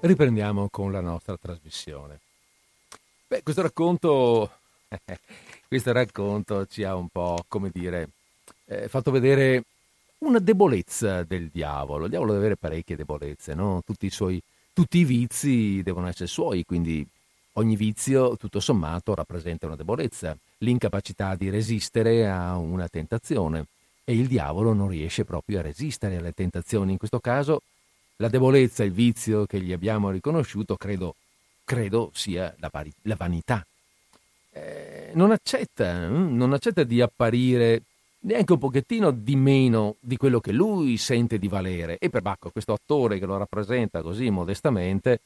riprendiamo con la nostra trasmissione. Beh, questo racconto, questo racconto ci ha un po', come dire, eh, fatto vedere una debolezza del diavolo. Il diavolo deve avere parecchie debolezze, no? Tutti i suoi, tutti i vizi devono essere suoi, quindi ogni vizio, tutto sommato, rappresenta una debolezza, l'incapacità di resistere a una tentazione. E il diavolo non riesce proprio a resistere alle tentazioni. In questo caso la debolezza, il vizio che gli abbiamo riconosciuto, credo, credo sia la, la vanità. Eh, non, accetta, hm? non accetta di apparire neanche un pochettino di meno di quello che lui sente di valere. E per Bacco, questo attore che lo rappresenta così modestamente,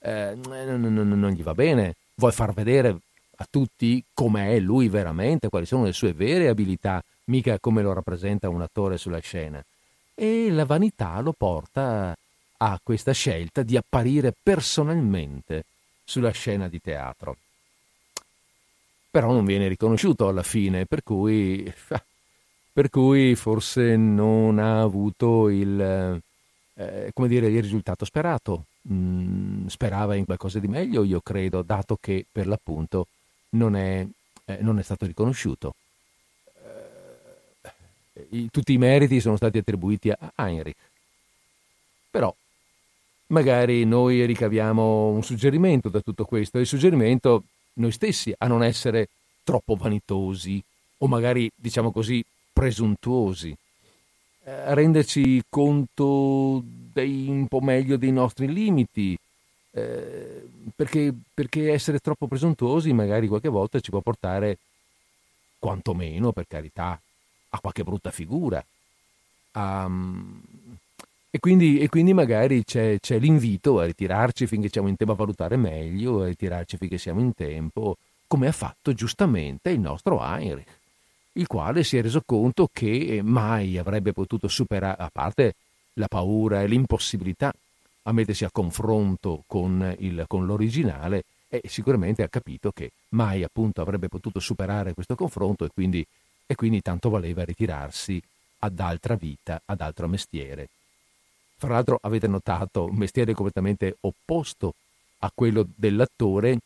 eh, non, non, non, gli va bene. Vuole far vedere a tutti com'è lui veramente, quali sono le sue vere abilità, mica come lo rappresenta un attore sulla scena. E la vanità lo porta a questa scelta di apparire personalmente sulla scena di teatro. Però non viene riconosciuto alla fine, per cui, per cui forse non ha avuto il, eh, come dire, il risultato sperato. Mm, sperava in qualcosa di meglio, io credo, dato che per l'appunto non è, eh, non è stato riconosciuto. Eh, i, tutti i meriti sono stati attribuiti a Heinrich. Però magari noi ricaviamo un suggerimento da tutto questo, il suggerimento noi stessi a non essere troppo vanitosi o magari, diciamo così, presuntuosi, a renderci conto dei, un po' meglio dei nostri limiti, eh, perché, perché, essere troppo presuntuosi magari qualche volta ci può portare, quantomeno per carità, a qualche brutta figura. A, e, quindi, e, quindi, magari c'è, c'è, l'invito a ritirarci finché siamo in tempo a valutare meglio, a ritirarci finché siamo in tempo, come ha fatto giustamente il nostro Heinrich, il quale si è reso conto che mai avrebbe potuto superare, a parte la paura e l'impossibilità a mettersi a confronto con, il, con l'originale e sicuramente ha capito che mai appunto avrebbe potuto superare questo confronto e quindi, e quindi tanto valeva ritirarsi ad altra vita, ad altro mestiere. Fra l'altro avete notato un mestiere completamente opposto a quello dell'attore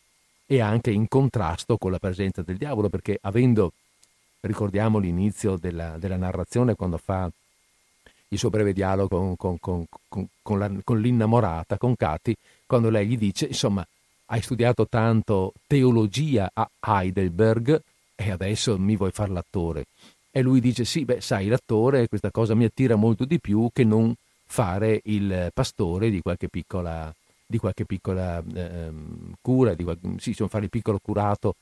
e anche in contrasto con la presenza del diavolo, perché avendo, ricordiamo l'inizio della, della narrazione quando fa il suo breve dialogo con, con, con, la, con l'innamorata, con Katy, quando lei gli dice, insomma, hai studiato tanto teologia a Heidelberg e adesso mi vuoi fare l'attore. E lui dice, sì, beh, sai, l'attore, questa cosa mi attira molto di più che non fare il pastore di qualche piccola, di qualche piccola eh, cura, di qualche, sì, insomma, fare il piccolo curato.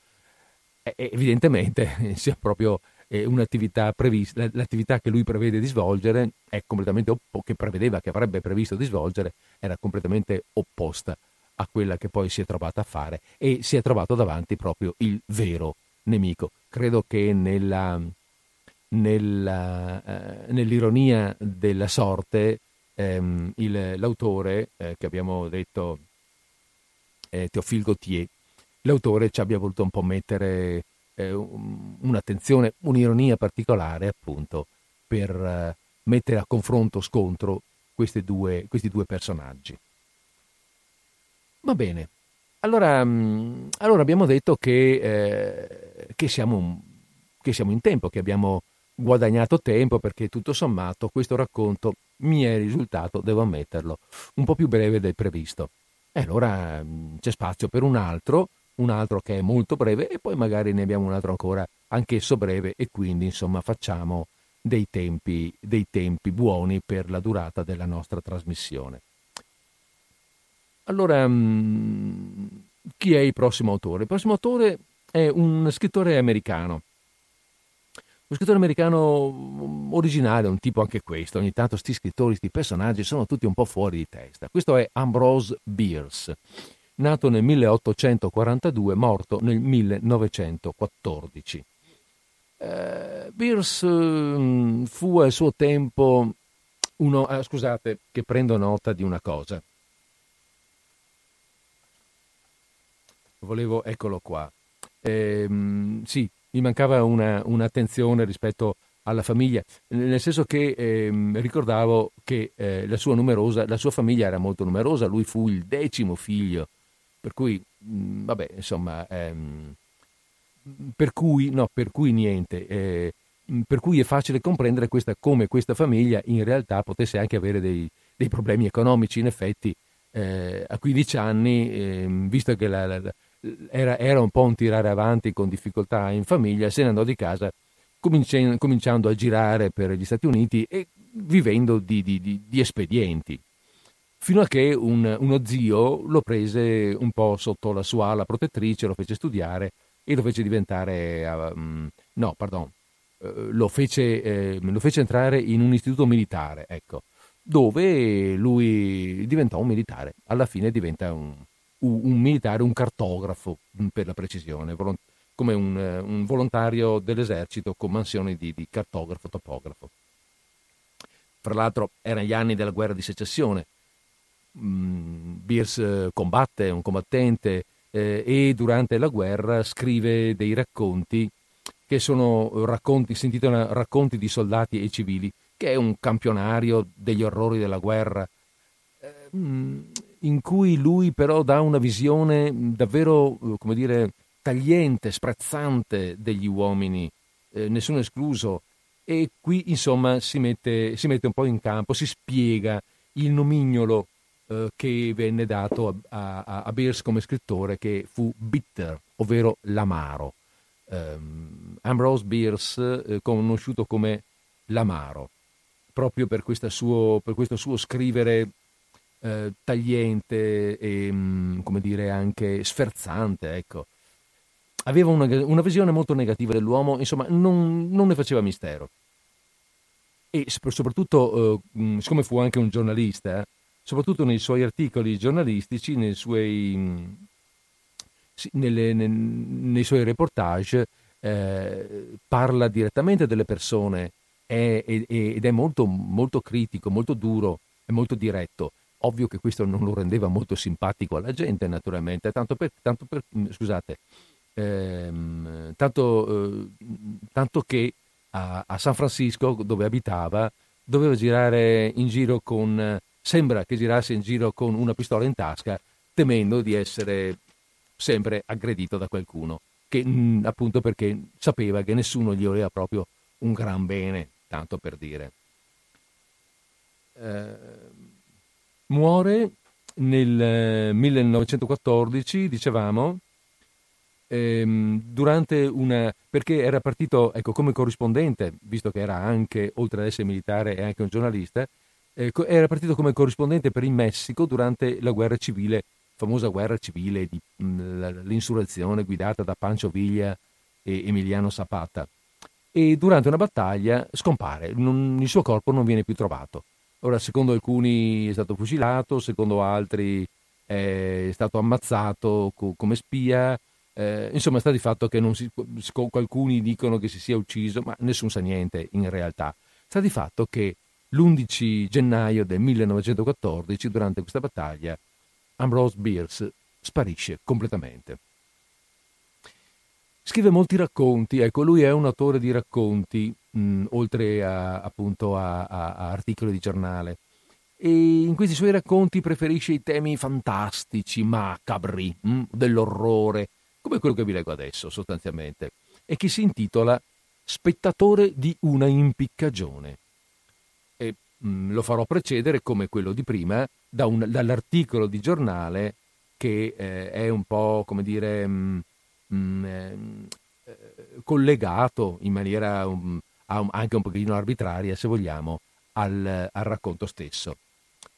E, evidentemente sia proprio eh, un'attività prevista, l'attività che lui prevede di svolgere è completamente oppo- che prevedeva, che avrebbe previsto di svolgere, era completamente opposta a quella che poi si è trovata a fare e si è trovato davanti proprio il vero nemico. Credo che nella, nella, eh, nell'ironia della sorte ehm, il, l'autore eh, che abbiamo detto eh, Théophile Gautier, l'autore ci abbia voluto un po' mettere eh, un'attenzione, un'ironia particolare appunto per eh, mettere a confronto, scontro due, questi due personaggi. Va bene, allora, mm, allora abbiamo detto che, eh, che, siamo, che siamo in tempo, che abbiamo guadagnato tempo perché tutto sommato questo racconto mi è risultato, devo ammetterlo, un po' più breve del previsto. E allora mm, c'è spazio per un altro un altro che è molto breve e poi magari ne abbiamo un altro ancora anch'esso breve e quindi insomma facciamo dei tempi, dei tempi buoni per la durata della nostra trasmissione. Allora, mm, chi è il prossimo autore? Il prossimo autore è un scrittore americano. Un scrittore americano mm, originale, un tipo anche questo. Ogni tanto questi scrittori, questi personaggi sono tutti un po' fuori di testa. Questo è Ambrose Bierce nato nel 1842, morto nel 1914. Eh, Beers eh, fu al suo tempo uno... Ah, scusate che prendo nota di una cosa. Volevo, eccolo qua. Eh, sì, mi mancava una, un'attenzione rispetto alla famiglia, nel senso che eh, ricordavo che eh, la sua numerosa, la sua famiglia era molto numerosa, lui fu il decimo figlio per cui, mh, vabbè, insomma, ehm, per, cui, no, per cui niente. Eh, per cui è facile comprendere questa, come questa famiglia in realtà potesse anche avere dei, dei problemi economici. In effetti, eh, a 15 anni, eh, visto che la, la, era, era, un po' un tirare avanti con difficoltà in famiglia, se ne andò di casa cominciando a girare per gli Stati Uniti e vivendo di, di, di, di espedienti. Fino a che un, uno zio lo prese un po' sotto la sua ala protettrice, lo fece studiare e lo fece diventare, uh, no, pardon, uh, lo, fece, eh, lo fece entrare in un istituto militare, ecco, dove lui diventò un militare. Alla fine diventa un, un militare, un cartografo per la precisione, come un, un volontario dell'esercito con mansioni di, di cartografo, topografo. Fra l'altro erano gli anni della guerra di secessione. Mm, Beers eh, combatte, è un combattente eh, e durante la guerra scrive dei racconti che sono racconti, si intitolano Racconti di soldati e civili, che è un campionario degli orrori della guerra, eh, mm, in cui lui però dà una visione davvero, eh, come dire, tagliente, sprezzante degli uomini, eh, nessuno escluso. E qui insomma si mette, si mette, un po' in campo, si spiega il nomignolo eh, che venne dato a, a, a, Beers come scrittore, che fu bitter, ovvero l'amaro. Um, Ambrose Beers, eh, conosciuto come l'amaro, proprio per, suo, per questo suo scrivere eh, tagliente e, mm, come dire, anche sferzante, ecco aveva una, una, visione molto negativa dell'uomo, insomma, non, non ne faceva mistero. E soprattutto, eh, siccome fu anche un giornalista, soprattutto nei suoi articoli giornalistici, nei suoi, nelle, nei, suoi reportage, eh, parla direttamente delle persone è, è, ed è molto, molto critico, molto duro e molto diretto. Ovvio che questo non lo rendeva molto simpatico alla gente, naturalmente, tanto per, tanto per scusate, ehm, tanto, eh, tanto, che a, a, San Francisco, dove abitava, doveva girare in giro con, sembra che girasse in giro con una pistola in tasca, temendo di essere sempre aggredito da qualcuno, che mh, mm, appunto perché sapeva che nessuno gli voleva proprio un gran bene, tanto per dire. Eh, muore nel 1914, eh, dicevamo, ehm, durante una... perché era partito ecco, come corrispondente, visto che era anche, oltre ad essere militare, e anche un giornalista, eh, era partito come corrispondente per il Messico durante la guerra civile, famosa guerra civile, di, mh, l'insurrezione guidata da Pancho Villa e Emiliano Zapata. E durante una battaglia scompare, non, il suo corpo non viene più trovato. Ora, secondo alcuni è stato fucilato, secondo altri è stato ammazzato co- come spia, eh, insomma, sta di fatto che si, alcuni dicono che si sia ucciso, ma nessuno sa niente in realtà. Sta di fatto che l'11 gennaio del 1914, durante questa battaglia, Ambrose Bierce sparisce completamente. Scrive molti racconti, ecco, lui è un autore di racconti, mh, oltre a, appunto a, a, a articoli di giornale e in questi suoi racconti preferisce i temi fantastici, macabri, mh, dell'orrore, come quello che vi leggo adesso sostanzialmente, e che si intitola Spettatore di una impiccagione. Mh, mm, lo farò precedere, come quello di prima, da un, dall'articolo di giornale che eh, è un po', come dire, mh, mm, mh, mm, eh, collegato in maniera um, anche un pochino arbitraria, se vogliamo, al, al racconto stesso.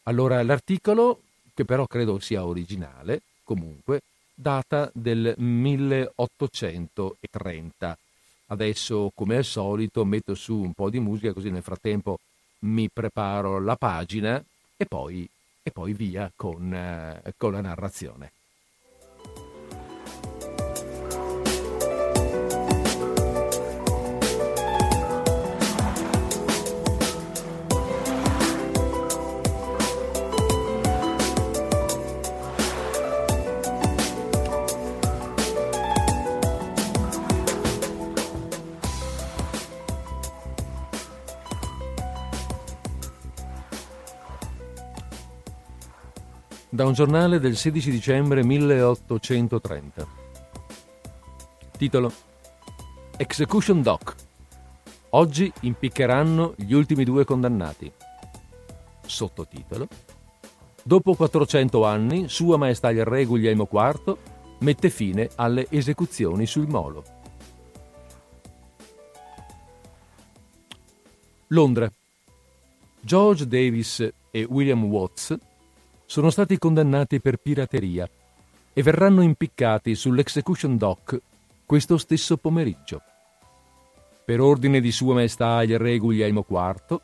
Allora, l'articolo, che però credo sia originale, comunque, data del 1830. Adesso, come al solito, metto su un po' di musica, così nel frattempo mi preparo la pagina e poi, e poi via con, eh, con la narrazione. Da un giornale del 16 dicembre 1830. Titolo Execution Doc. Oggi impiccheranno gli ultimi due condannati. Sottotitolo Dopo 400 anni, Sua Maestà il Re Guglielmo IV mette fine alle esecuzioni sul molo. Londra. George Davis e William Watts sono stati condannati per pirateria e verranno impiccati sull'execution dock questo stesso pomeriggio. Per ordine di Sua Maestà il Re Guglielmo IV,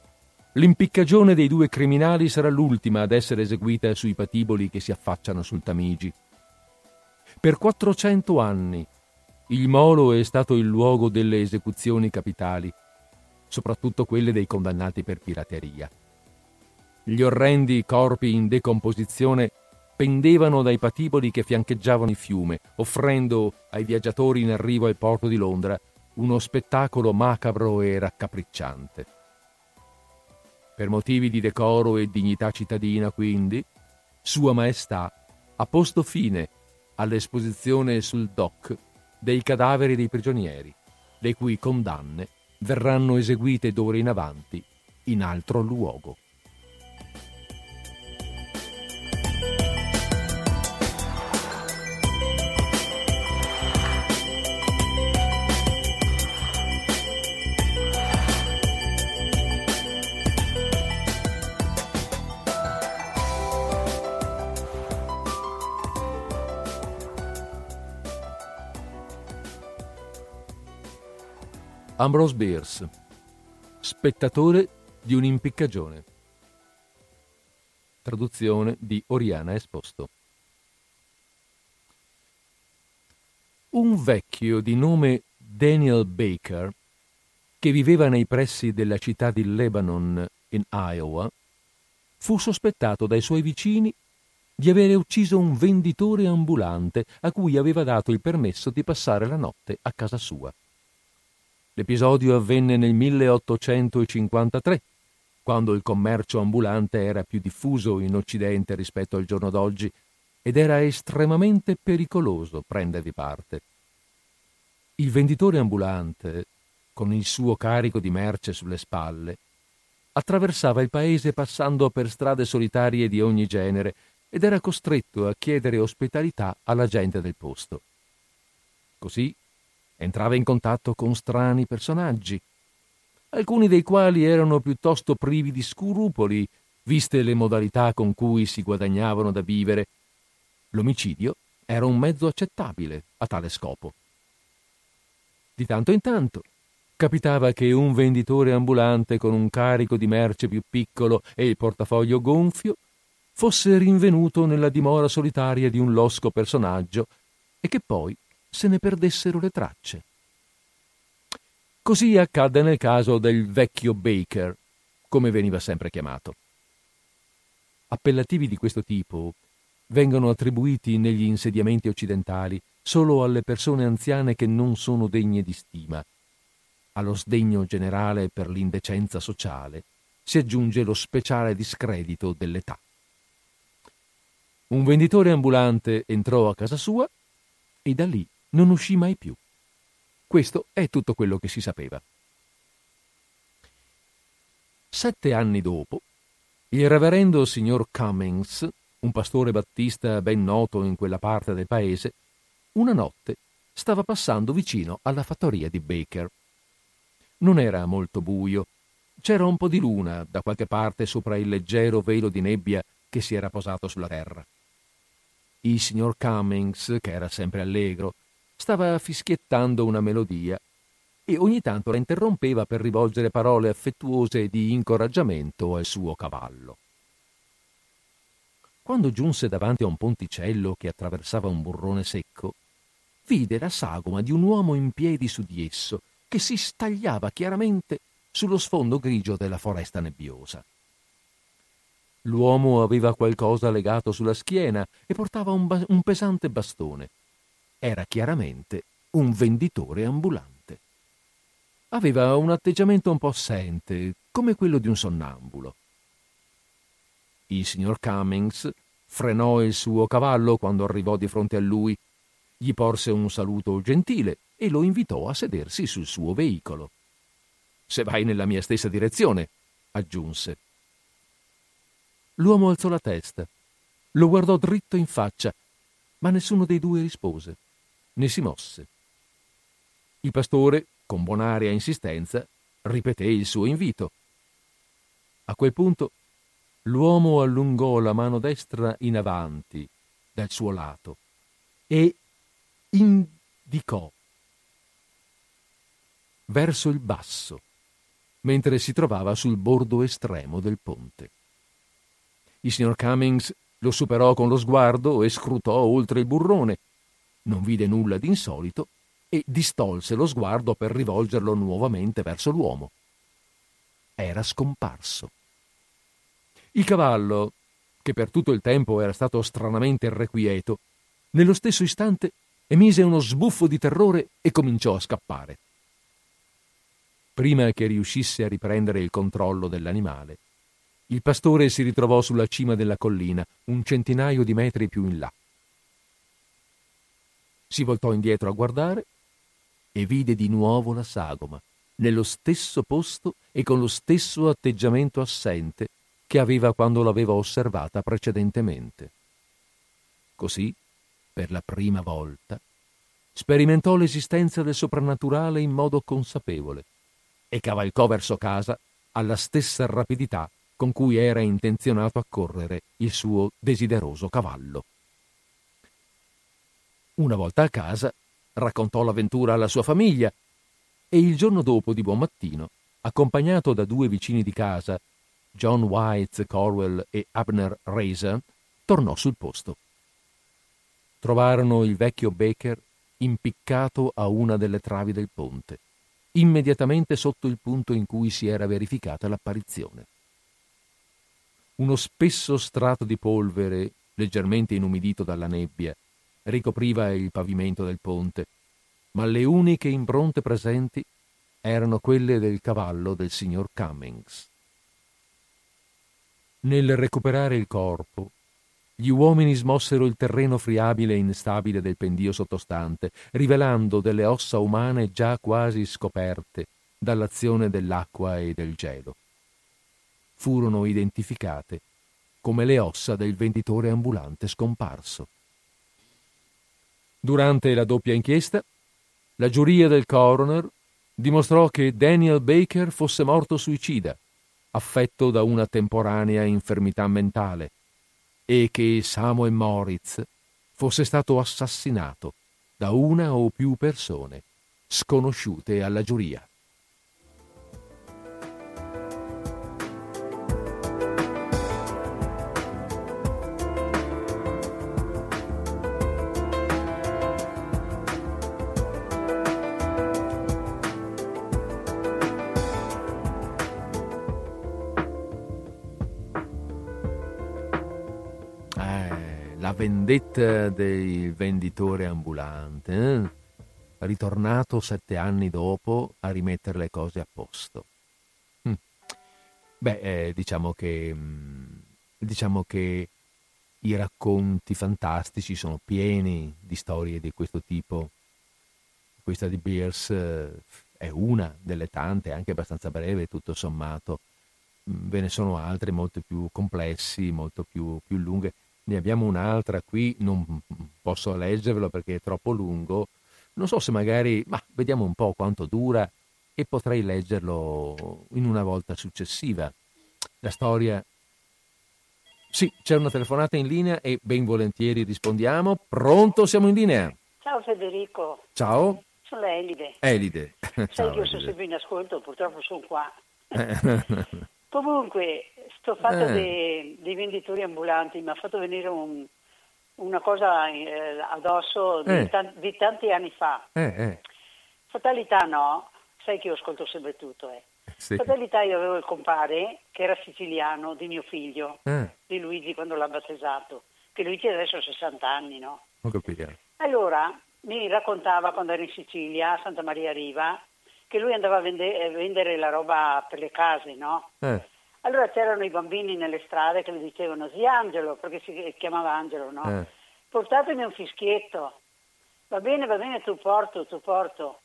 l'impiccagione dei due criminali sarà l'ultima ad essere eseguita sui patiboli che si affacciano sul Tamigi. Per 400 anni il Molo è stato il luogo delle esecuzioni capitali soprattutto quelle dei condannati per pirateria. Gli orrendi corpi in decomposizione pendevano dai patiboli che fiancheggiavano il fiume, offrendo ai viaggiatori in arrivo al porto di Londra uno spettacolo macabro e raccapricciante. Per motivi di decoro e dignità cittadina, quindi, Sua Maestà ha posto fine all'esposizione sul dock dei cadaveri dei prigionieri, le cui condanne verranno eseguite d'ora in avanti in altro luogo. Ambrose Bierce, spettatore di un'impiccagione. Traduzione di Oriana Esposto. Un vecchio di nome Daniel Baker, che viveva nei pressi della città di Lebanon in Iowa, fu sospettato dai suoi vicini di avere ucciso un venditore ambulante a cui aveva dato il permesso di passare la notte a casa sua. L'episodio avvenne nel 1853, quando il commercio ambulante era più diffuso in Occidente rispetto al giorno d'oggi ed era estremamente pericoloso prendervi parte. Il venditore ambulante, con il suo carico di merce sulle spalle, attraversava il paese passando per strade solitarie di ogni genere ed era costretto a chiedere ospitalità alla gente del posto. Così entrava in contatto con strani personaggi, alcuni dei quali erano piuttosto privi di scrupoli, viste le modalità con cui si guadagnavano da vivere. L'omicidio era un mezzo accettabile a tale scopo. Di tanto in tanto capitava che un venditore ambulante con un carico di merce più piccolo e il portafoglio gonfio fosse rinvenuto nella dimora solitaria di un losco personaggio e che poi se ne perdessero le tracce. Così accadde nel caso del vecchio Baker, come veniva sempre chiamato. Appellativi di questo tipo vengono attribuiti negli insediamenti occidentali solo alle persone anziane che non sono degne di stima. Allo sdegno generale per l'indecenza sociale si aggiunge lo speciale discredito dell'età. Un venditore ambulante entrò a casa sua e da lì non uscì mai più. Questo è tutto quello che si sapeva. Sette anni dopo, il reverendo signor Cummings, un pastore battista ben noto in quella parte del paese, una notte stava passando vicino alla fattoria di Baker. Non era molto buio, c'era un po' di luna da qualche parte sopra il leggero velo di nebbia che si era posato sulla terra. Il signor Cummings, che era sempre allegro, stava fischiettando una melodia e ogni tanto la interrompeva per rivolgere parole affettuose di incoraggiamento al suo cavallo. Quando giunse davanti a un ponticello che attraversava un burrone secco, vide la sagoma di un uomo in piedi su di esso, che si stagliava chiaramente sullo sfondo grigio della foresta nebbiosa. L'uomo aveva qualcosa legato sulla schiena e portava un, ba- un pesante bastone era chiaramente un venditore ambulante. Aveva un atteggiamento un po' assente, come quello di un sonnambulo. Il signor Cummings frenò il suo cavallo quando arrivò di fronte a lui, gli porse un saluto gentile e lo invitò a sedersi sul suo veicolo. Se vai nella mia stessa direzione, aggiunse. L'uomo alzò la testa, lo guardò dritto in faccia, ma nessuno dei due rispose né si mosse. Il pastore, con bonaria insistenza, ripeté il suo invito A quel punto l'uomo allungò la mano destra in avanti dal suo lato e indicò verso il basso, mentre si trovava sul bordo estremo del ponte. Il signor Cummings lo superò con lo sguardo e scrutò oltre il burrone. Non vide nulla di insolito e distolse lo sguardo per rivolgerlo nuovamente verso l'uomo. Era scomparso. Il cavallo, che per tutto il tempo era stato stranamente irrequieto, nello stesso istante emise uno sbuffo di terrore e cominciò a scappare. Prima che riuscisse a riprendere il controllo dell'animale, il pastore si ritrovò sulla cima della collina, un centinaio di metri più in là. Si voltò indietro a guardare e vide di nuovo la sagoma, nello stesso posto e con lo stesso atteggiamento assente che aveva quando l'aveva osservata precedentemente. Così, per la prima volta, sperimentò l'esistenza del soprannaturale in modo consapevole e cavalcò verso casa alla stessa rapidità con cui era intenzionato a correre il suo desideroso cavallo. Una volta a casa, raccontò l'avventura alla sua famiglia e il giorno dopo di buon mattino, accompagnato da due vicini di casa, John White Corwell e Abner Razor, tornò sul posto. Trovarono il vecchio Baker impiccato a una delle travi del ponte, immediatamente sotto il punto in cui si era verificata l'apparizione. Uno spesso strato di polvere, leggermente inumidito dalla nebbia, ricopriva il pavimento del ponte, ma le uniche impronte presenti erano quelle del cavallo del signor Cummings. Nel recuperare il corpo, gli uomini smossero il terreno friabile e instabile del pendio sottostante, rivelando delle ossa umane già quasi scoperte dall'azione dell'acqua e del gelo furono identificate come le ossa del venditore ambulante scomparso. Durante la doppia inchiesta, la giuria del coroner dimostrò che Daniel Baker fosse morto suicida, affetto da una temporanea infermità mentale, e che Samuel Moritz fosse stato assassinato da una o più persone sconosciute alla giuria. Vendetta del venditore ambulante, eh? ritornato sette anni dopo a rimettere le cose a posto. Hm. Beh, eh, diciamo che mm, diciamo che i racconti fantastici sono pieni di storie di questo tipo. Questa di Beers eh, è una delle tante, anche abbastanza breve, tutto sommato. Mm, ve ne sono altre molto più complessi, molto più, più lunghe. Ne abbiamo un'altra qui, non posso leggervelo perché è troppo lungo. Non so se magari, ma vediamo un po' quanto dura e potrei leggerlo in una volta successiva. La storia... Sì, c'è una telefonata in linea e ben volentieri rispondiamo. Pronto, siamo in linea. Ciao Federico. Ciao. Sono Elide. Elide. Sai Ciao, io sono sempre in ascolto, purtroppo sono qua. Comunque, sto fatto Eh. dei, dei venditori ambulanti, mi ha fatto venire un- una cosa eh, addosso di, Eh. tan- di tanti anni fa. eh, eh, Fatalità no, sai che io ascolto sempre tutto. Eh. sì. Fatalità io avevo il compare che era siciliano di mio figlio, di Luigi quando l'ha battezzato, che Luigi adesso ha 60 anni, no? ho capito. Allora mi raccontava quando era in Sicilia, a Santa Maria Riva, che lui andava a vende- a vendere la roba per le case, no? Eh, Allora c'erano i bambini nelle strade che gli dicevano, zia Angelo, perché si chiamava Angelo, no? eh. Portatemi un fischietto. Va bene, va bene, tu porto, tu porto.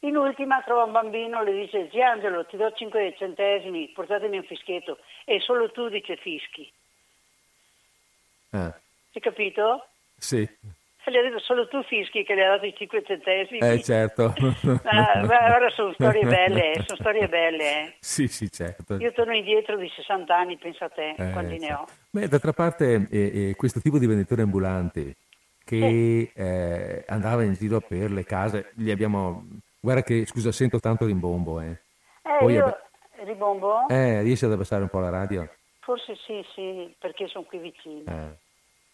In ultima trova un bambino, le dice, zia Angelo, ti do 5 centesimi, portatemi un fischietto. E solo tu dice fischi. eh. Hai capito? Sì. Gli ha detto solo tu fischi che le ha dato i 5 centesimi. Eh certo. ma, ma ora sono storie belle, eh, sono storie belle. Eh. Sì, sì, certo. Io torno indietro di 60 anni, pensa a te, Eh, quanti ne ho. certo. Beh, d'altra parte, eh, eh, questo tipo di venditori ambulanti che eh, andava in giro per le case, li abbiamo... Guarda che, scusa, sento tanto rimbombo, eh. Eh, Poi io vabbè- ribombo? Eh, riesci ad abbassare un po' la radio? Forse sì, sì, perché sono qui vicino.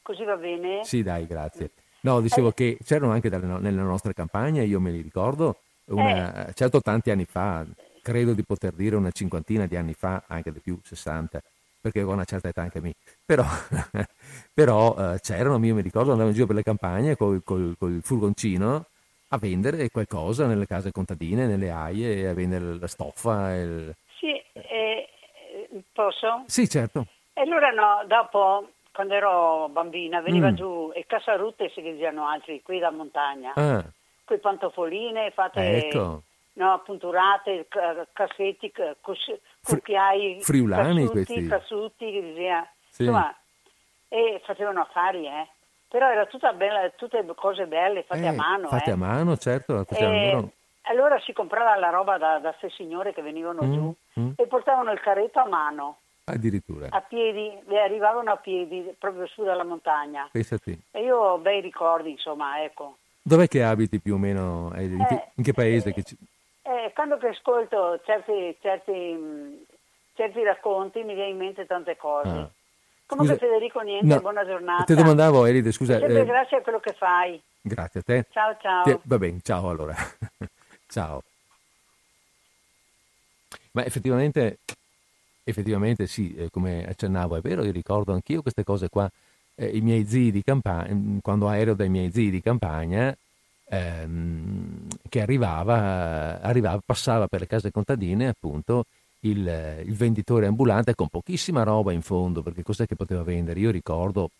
Così va bene? Sì, dai, grazie. No, dicevo Eh. che c'erano anche dalle no- nelle nostre campagne, io me li ricordo, una- certo tanti anni fa, credo di poter dire una cinquantina di anni fa, anche di più, 60, perché ho una certa età anche me. Però, però eh, c'erano, io mi ricordo, andavo in giro per le campagne col, col- col furgoncino a vendere qualcosa nelle case contadine, nelle aie, a vendere la stoffa. il- Sì, eh, eh, posso? Sì, certo. E allora no, dopo, quando ero bambina, veniva Mm. giù e Casarute si dicevano altri, qui da montagna, Ah, quei pantofoline fatte, ecco. no, punturate, ca- cassetti, ca- cus- Fri- cucchiai, friulani cassuti, questi. cassuti, Sì. insomma, e facevano affari, eh. Però era tutta bella, tutte cose belle fatte a Eh, mano, Fatte eh. a mano, certo. E allora si comprava la roba da, da queste signore che venivano Mm, giù mm. e portavano il carretto a mano, Addirittura. a piedi, arrivavano a piedi proprio su dalla montagna. Pensati. E io ho bei ricordi, insomma, ecco. Dov'è che abiti più o meno? Eh, In che, Eh, in che paese? eh, che ci- Eh, quando che ascolto certi, certi, certi racconti mi viene in mente tante cose. Ah. Comunque Scusa, Federico, niente, no, buona giornata. Ti domandavo, Elide, scusa. Sempre eh, grazie a quello che fai. grazie a te. Ciao, ciao. Ti- va bene, ciao allora. ciao. Ma effettivamente, effettivamente sì, eh, come accennavo, è vero, io ricordo anch'io queste cose qua. Eh, I miei zii di campagna, quando ero dai miei zii di campagna, ehm, che arrivava, arrivava, passava per le case contadine appunto il, eh, il venditore ambulante con pochissima roba in fondo, perché cos'è che poteva vendere? Io ricordo,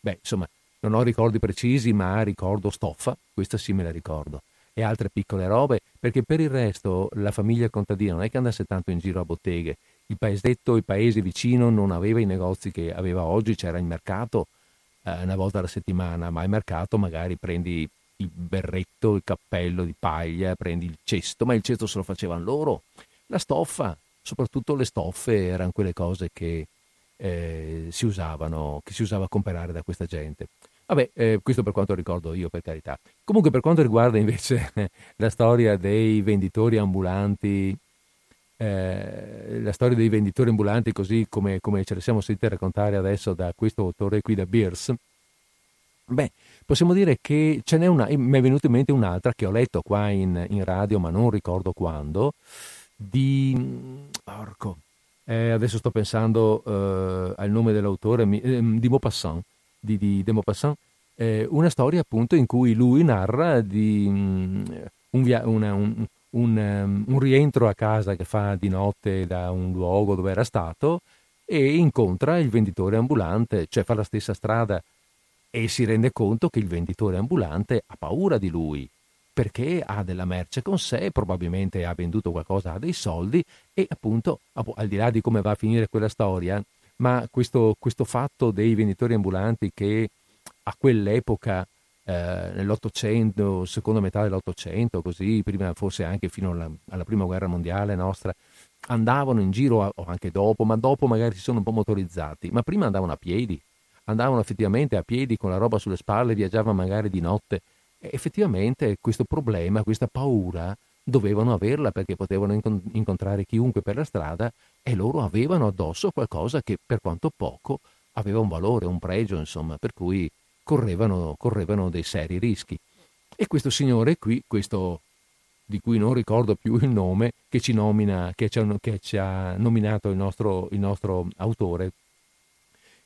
beh, insomma, non ho ricordi precisi, ma ricordo stoffa, questa sì me la ricordo, e altre piccole robe, perché per il resto la famiglia contadina non è che andasse tanto in giro a botteghe. Il paesetto, il paese vicino non aveva i negozi che aveva oggi, c'era il mercato eh, una volta alla settimana, ma al mercato magari prendi il berretto, il cappello di paglia, prendi il cesto, ma il cesto se lo facevano loro. La stoffa, soprattutto le stoffe, erano quelle cose che eh, si usavano, che si usava a comprare da questa gente. Vabbè, eh, questo per quanto ricordo io, per carità. Comunque, per quanto riguarda invece la storia dei venditori ambulanti, eh, la storia dei venditori ambulanti, così come, come ce la siamo sentiti raccontare adesso da questo autore qui da Beers, beh, possiamo dire che ce n'è una, mi è venuta in mente un'altra che ho letto qua in, in radio, ma non ricordo quando, di... Porco, eh, adesso sto pensando eh, al nome dell'autore, ehm, di Maupassant, di, di, de Maupassant, eh, una storia appunto in cui lui narra di mm, un, via- una- un- un, um, un rientro a casa che fa di notte da un luogo dove era stato e incontra il venditore ambulante, cioè fa la stessa strada e si rende conto che il venditore ambulante ha paura di lui perché ha della merce con sé, probabilmente ha venduto qualcosa, ha dei soldi e appunto, al di là di come va a finire quella storia, ma questo, questo fatto dei venditori ambulanti che a quell'epoca, eh, nell'Ottocento, seconda metà dell'Ottocento, così, prima forse anche fino alla, alla prima guerra mondiale nostra, andavano in giro, o anche dopo, ma dopo magari si sono un po' motorizzati, ma prima andavano a piedi, andavano effettivamente a piedi con la roba sulle spalle, viaggiavano magari di notte. E effettivamente questo problema, questa paura, dovevano averla perché potevano incont- incontrare chiunque per la strada e loro avevano addosso qualcosa che per quanto poco aveva un valore, un pregio, insomma, per cui correvano, correvano dei seri rischi. E questo signore qui, questo di cui non ricordo più il nome, che ci, nomina, che ci, ha, che ci ha nominato il nostro, il nostro autore,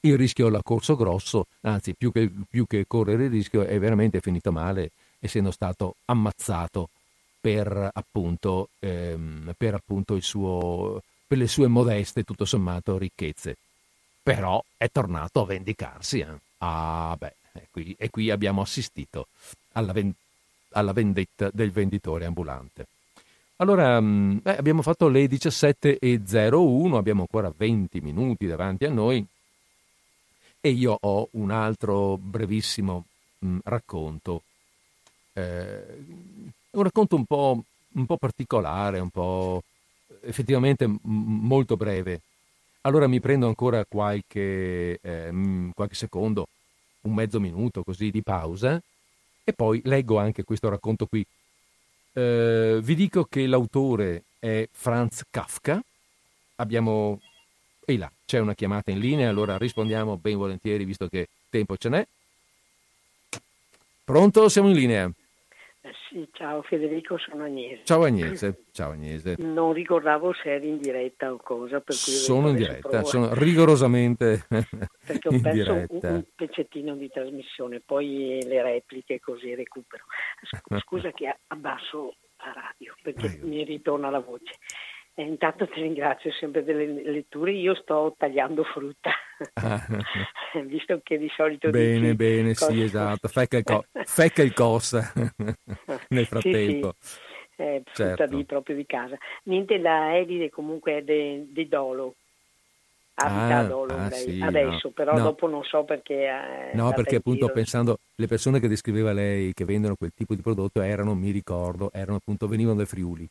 il rischio l'ha corso grosso, anzi più che, più che, correre il rischio è veramente finito male, essendo stato ammazzato per appunto, ehm, per, appunto suo, per le sue modeste, tutto sommato, ricchezze. Però è tornato a vendicarsi. Eh? Ah, beh, e qui, e qui abbiamo assistito alla, ven- alla vendetta del venditore ambulante. Allora, eh, abbiamo fatto le 17.01, abbiamo ancora 20 minuti davanti a noi e io ho un altro brevissimo mh, racconto. Eh, un racconto un po', un po', particolare, un po' effettivamente m- molto breve. Allora mi prendo ancora qualche, eh, qualche secondo, un mezzo minuto così di pausa e poi leggo anche questo racconto qui. Eh, vi dico che l'autore è Franz Kafka. Abbiamo... Ehi là, c'è una chiamata in linea, allora rispondiamo ben volentieri visto che tempo ce n'è. Pronto? Siamo in linea. Eh sì, ciao Federico, sono Agnese. Ciao Agnese, ciao Agnese. Non ricordavo se eri in diretta o cosa. Sono in diretta, sono rigorosamente Perché ho perso un, un, pezzettino di trasmissione, poi le repliche così recupero. Scusa che abbasso la radio perché Prego. mi ritorna la voce. Eh, intanto ti ringrazio sempre delle letture, io sto tagliando frutta, ah. visto che di solito... Bene, bene, sì, esatto, fecca il, co- fecca il cos nel frattempo. Sì, sì. Eh, frutta certo. di, proprio di casa. Niente, la Elide comunque è di Dolo, abita ah, a Dolo ah, sì, adesso, no. però no. dopo non so perché... Eh, no, perché appunto giro. pensando, le persone che descriveva lei che vendono quel tipo di prodotto erano, mi ricordo, erano appunto, venivano dai Friuli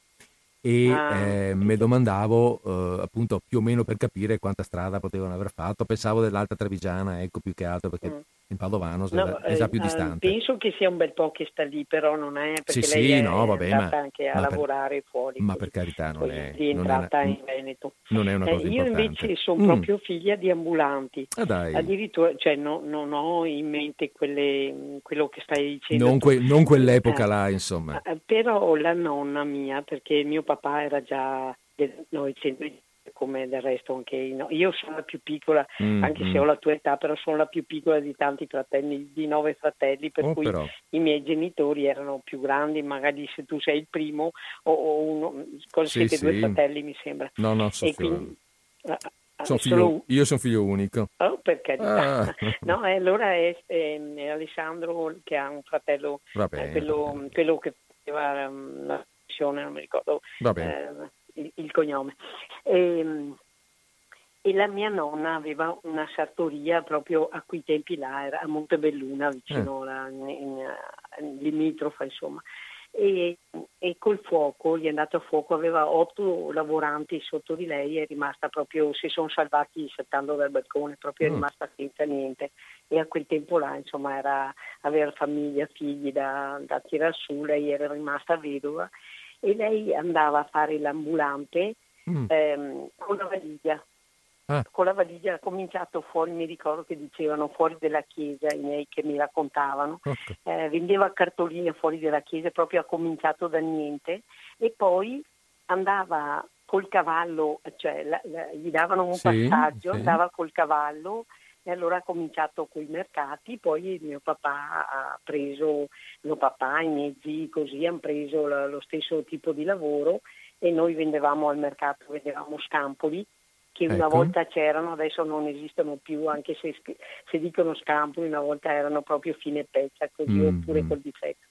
e ah, eh, mi domandavo eh, appunto più o meno per capire quanta strada potevano aver fatto, pensavo dell'Alta Trevigiana, ecco più che altro perché mm. In Padovano no, è già più eh, distante. Penso che sia un bel po' che sta lì, però non è perché sì, lei sì, è no, vabbè, ma, anche a lavorare per, fuori. Ma per carità non è, è entrata in Veneto. Non è una cosa eh, Io invece sono mm. proprio figlia di ambulanti. Ah, dai. Addirittura, cioè no, non ho in mente quelle, quello che stai dicendo. Non, que, non quell'epoca là, insomma. Eh, però la nonna mia, perché mio papà era già del Novecento come del resto anche io. Io sono la più piccola, mm, anche mm. se ho la tua età, però sono la più piccola di tanti fratelli, di nove fratelli, per oh, cui però. i miei genitori erano più grandi, magari se tu sei il primo o, o uno, cosa sì, siete sì. due fratelli mi sembra. No, no, so quindi, sono figlio, io sono figlio unico. Oh, per carità. Ah. No, allora è, è, è, Alessandro che ha un fratello, bene, quello, quello, che faceva um, la non mi ricordo eh, il, il, cognome. E, ehm, e, la mia nonna aveva una sartoria proprio a quei tempi là, era a Montebelluna, vicino eh. alla limitrofa, insomma. E, e, col fuoco, gli è andato a fuoco, aveva otto lavoranti sotto di lei, è rimasta proprio, si sono salvati saltando dal balcone, proprio è mm. rimasta senza niente. E a quel tempo là, insomma, era avere famiglia, figli da, da tirar su, lei era rimasta vedova e lei andava a fare l'ambulante mm. ehm, con la valigia. Ah. Con la valigia ha cominciato fuori, mi ricordo che dicevano fuori della chiesa, i miei che mi raccontavano, okay. eh, vendeva cartoline fuori dalla chiesa, proprio ha cominciato da niente e poi andava col cavallo, cioè la, la, gli davano un sì, passaggio, sì. andava col cavallo e allora ha cominciato con i mercati, poi mio papà ha preso, mio papà, i miei zii così hanno preso lo stesso tipo di lavoro e noi vendevamo al mercato, vendevamo scampoli che una ecco. volta c'erano, adesso non esistono più, anche se, se dicono scampoli, una volta erano proprio fine pezza così mm. oppure col difetto.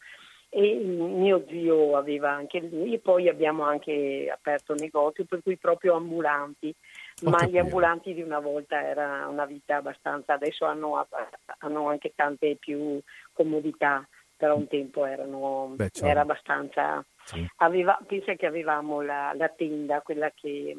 E mio zio aveva anche lui e poi abbiamo anche aperto un negozio per cui proprio ambulanti ma gli ambulanti di una volta era una vita abbastanza, adesso hanno, hanno anche tante più comodità, però un tempo erano, Beh, certo. era abbastanza... Sì. Aveva, pensa che avevamo la, la, tenda, quella che,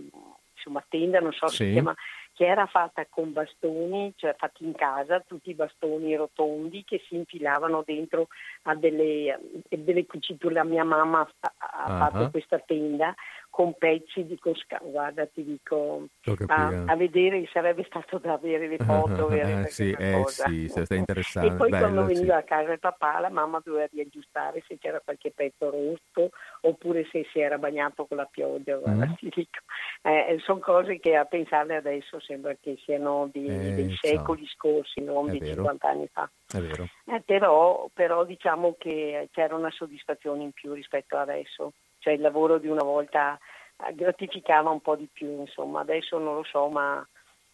insomma tenda, non so sì. se si chiama, che era fatta con bastoni, cioè fatti in casa, tutti i bastoni rotondi che si infilavano dentro a delle, delle cuciture. La mia mamma ha, ha uh-huh. fatto questa tenda con pezzi di Cosca. Guarda, ti dico, a, a, vedere sarebbe stato da avere le foto. Uh-huh, sì, eh, sì, se stai interessato. E poi Bello, quando veniva sì. a casa il papà, la mamma doveva riaggiustare se c'era qualche pezzo rosso oppure se si era bagnato con la pioggia. Guarda, uh-huh. ti dico. Eh, sono cose che a pensarle adesso sembra che siano di, eh, dei secoli scorsi, non È di vero. 50 anni fa. Eh, però, però diciamo che c'era una soddisfazione in più rispetto ad adesso cioè il lavoro di una volta eh, gratificava un po' di più, insomma, adesso non lo so, ma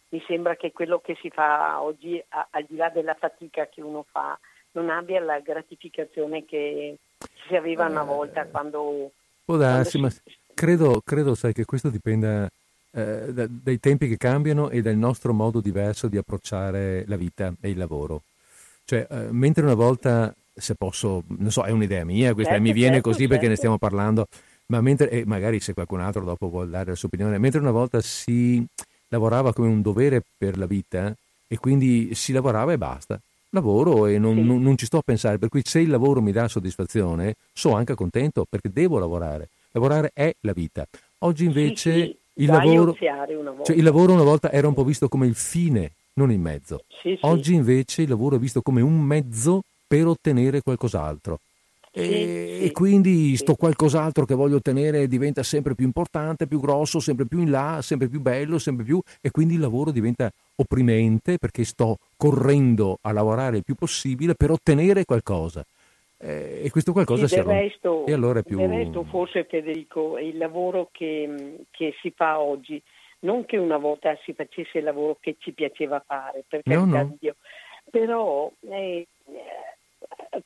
mi sembra che quello che si fa oggi, al di là della fatica che uno fa, non abbia la gratificazione che si aveva una volta eh, quando... Può darsi, quando si... ma credo, credo, sai, che questo dipenda eh, da, dai tempi che cambiano e dal nostro modo diverso di approcciare la vita e il lavoro. Cioè, uh, mentre una volta, se posso, non so, è un'idea mia, questa certo, mi viene certo, così certo. perché ne certo. stiamo parlando, ma mentre, e magari se qualcun altro dopo vuole dare la sua opinione, mentre una volta si lavorava come un dovere per la vita e quindi si lavorava e basta. Lavoro e non, sì. non, non ci sto a pensare, per cui se il lavoro mi dà soddisfazione, sono anche contento perché devo lavorare. Lavorare è la vita. Oggi invece sì, sì. Il, lavoro, cioè, il lavoro una volta era un po' visto come il fine, non il mezzo. Oggi invece il lavoro è visto come un mezzo per ottenere qualcos'altro. E, e, quindi sto qualcos'altro che voglio ottenere diventa sempre più importante, più grosso, sempre più in là, sempre più bello, sempre più e quindi il lavoro diventa opprimente perché sto correndo a lavorare il più possibile per ottenere qualcosa. Eh, e questo qualcosa sì, si resto, e allora è più... Del resto forse Federico, il lavoro che, che, si fa oggi, non che una volta si facesse il lavoro che ci piaceva fare, per no, no. Dio, però eh,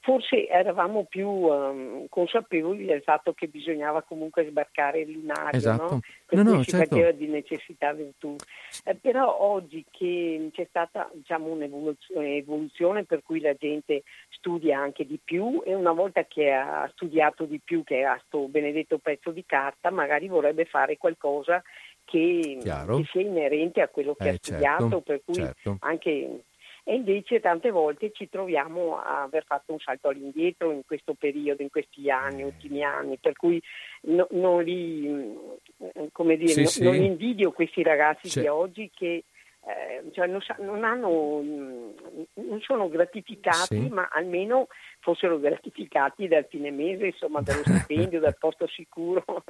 forse eravamo più um, consapevoli del fatto che bisognava comunque sbarcare il lunario, esatto. no? Per no, cui no, si certo. faceva di necessità virtù. Eh, però oggi che c'è stata diciamo, un'evoluzione per cui la gente studia anche di più e una volta che ha studiato di più, che ha questo benedetto pezzo di carta, magari vorrebbe fare qualcosa che, che sia inerente a quello che eh, ha studiato, certo, per cui certo. anche e invece tante volte ci troviamo a aver fatto un salto all'indietro in questo periodo, in questi anni, ultimi anni, per cui no, non, li, mm, come dire, sì, no, sì. non invidio questi ragazzi C'è. di oggi che eh, cioè non, non, hanno, mm, non, sono gratificati, sì. ma almeno fossero gratificati dal fine mese, insomma, dallo stipendio, dal posto sicuro.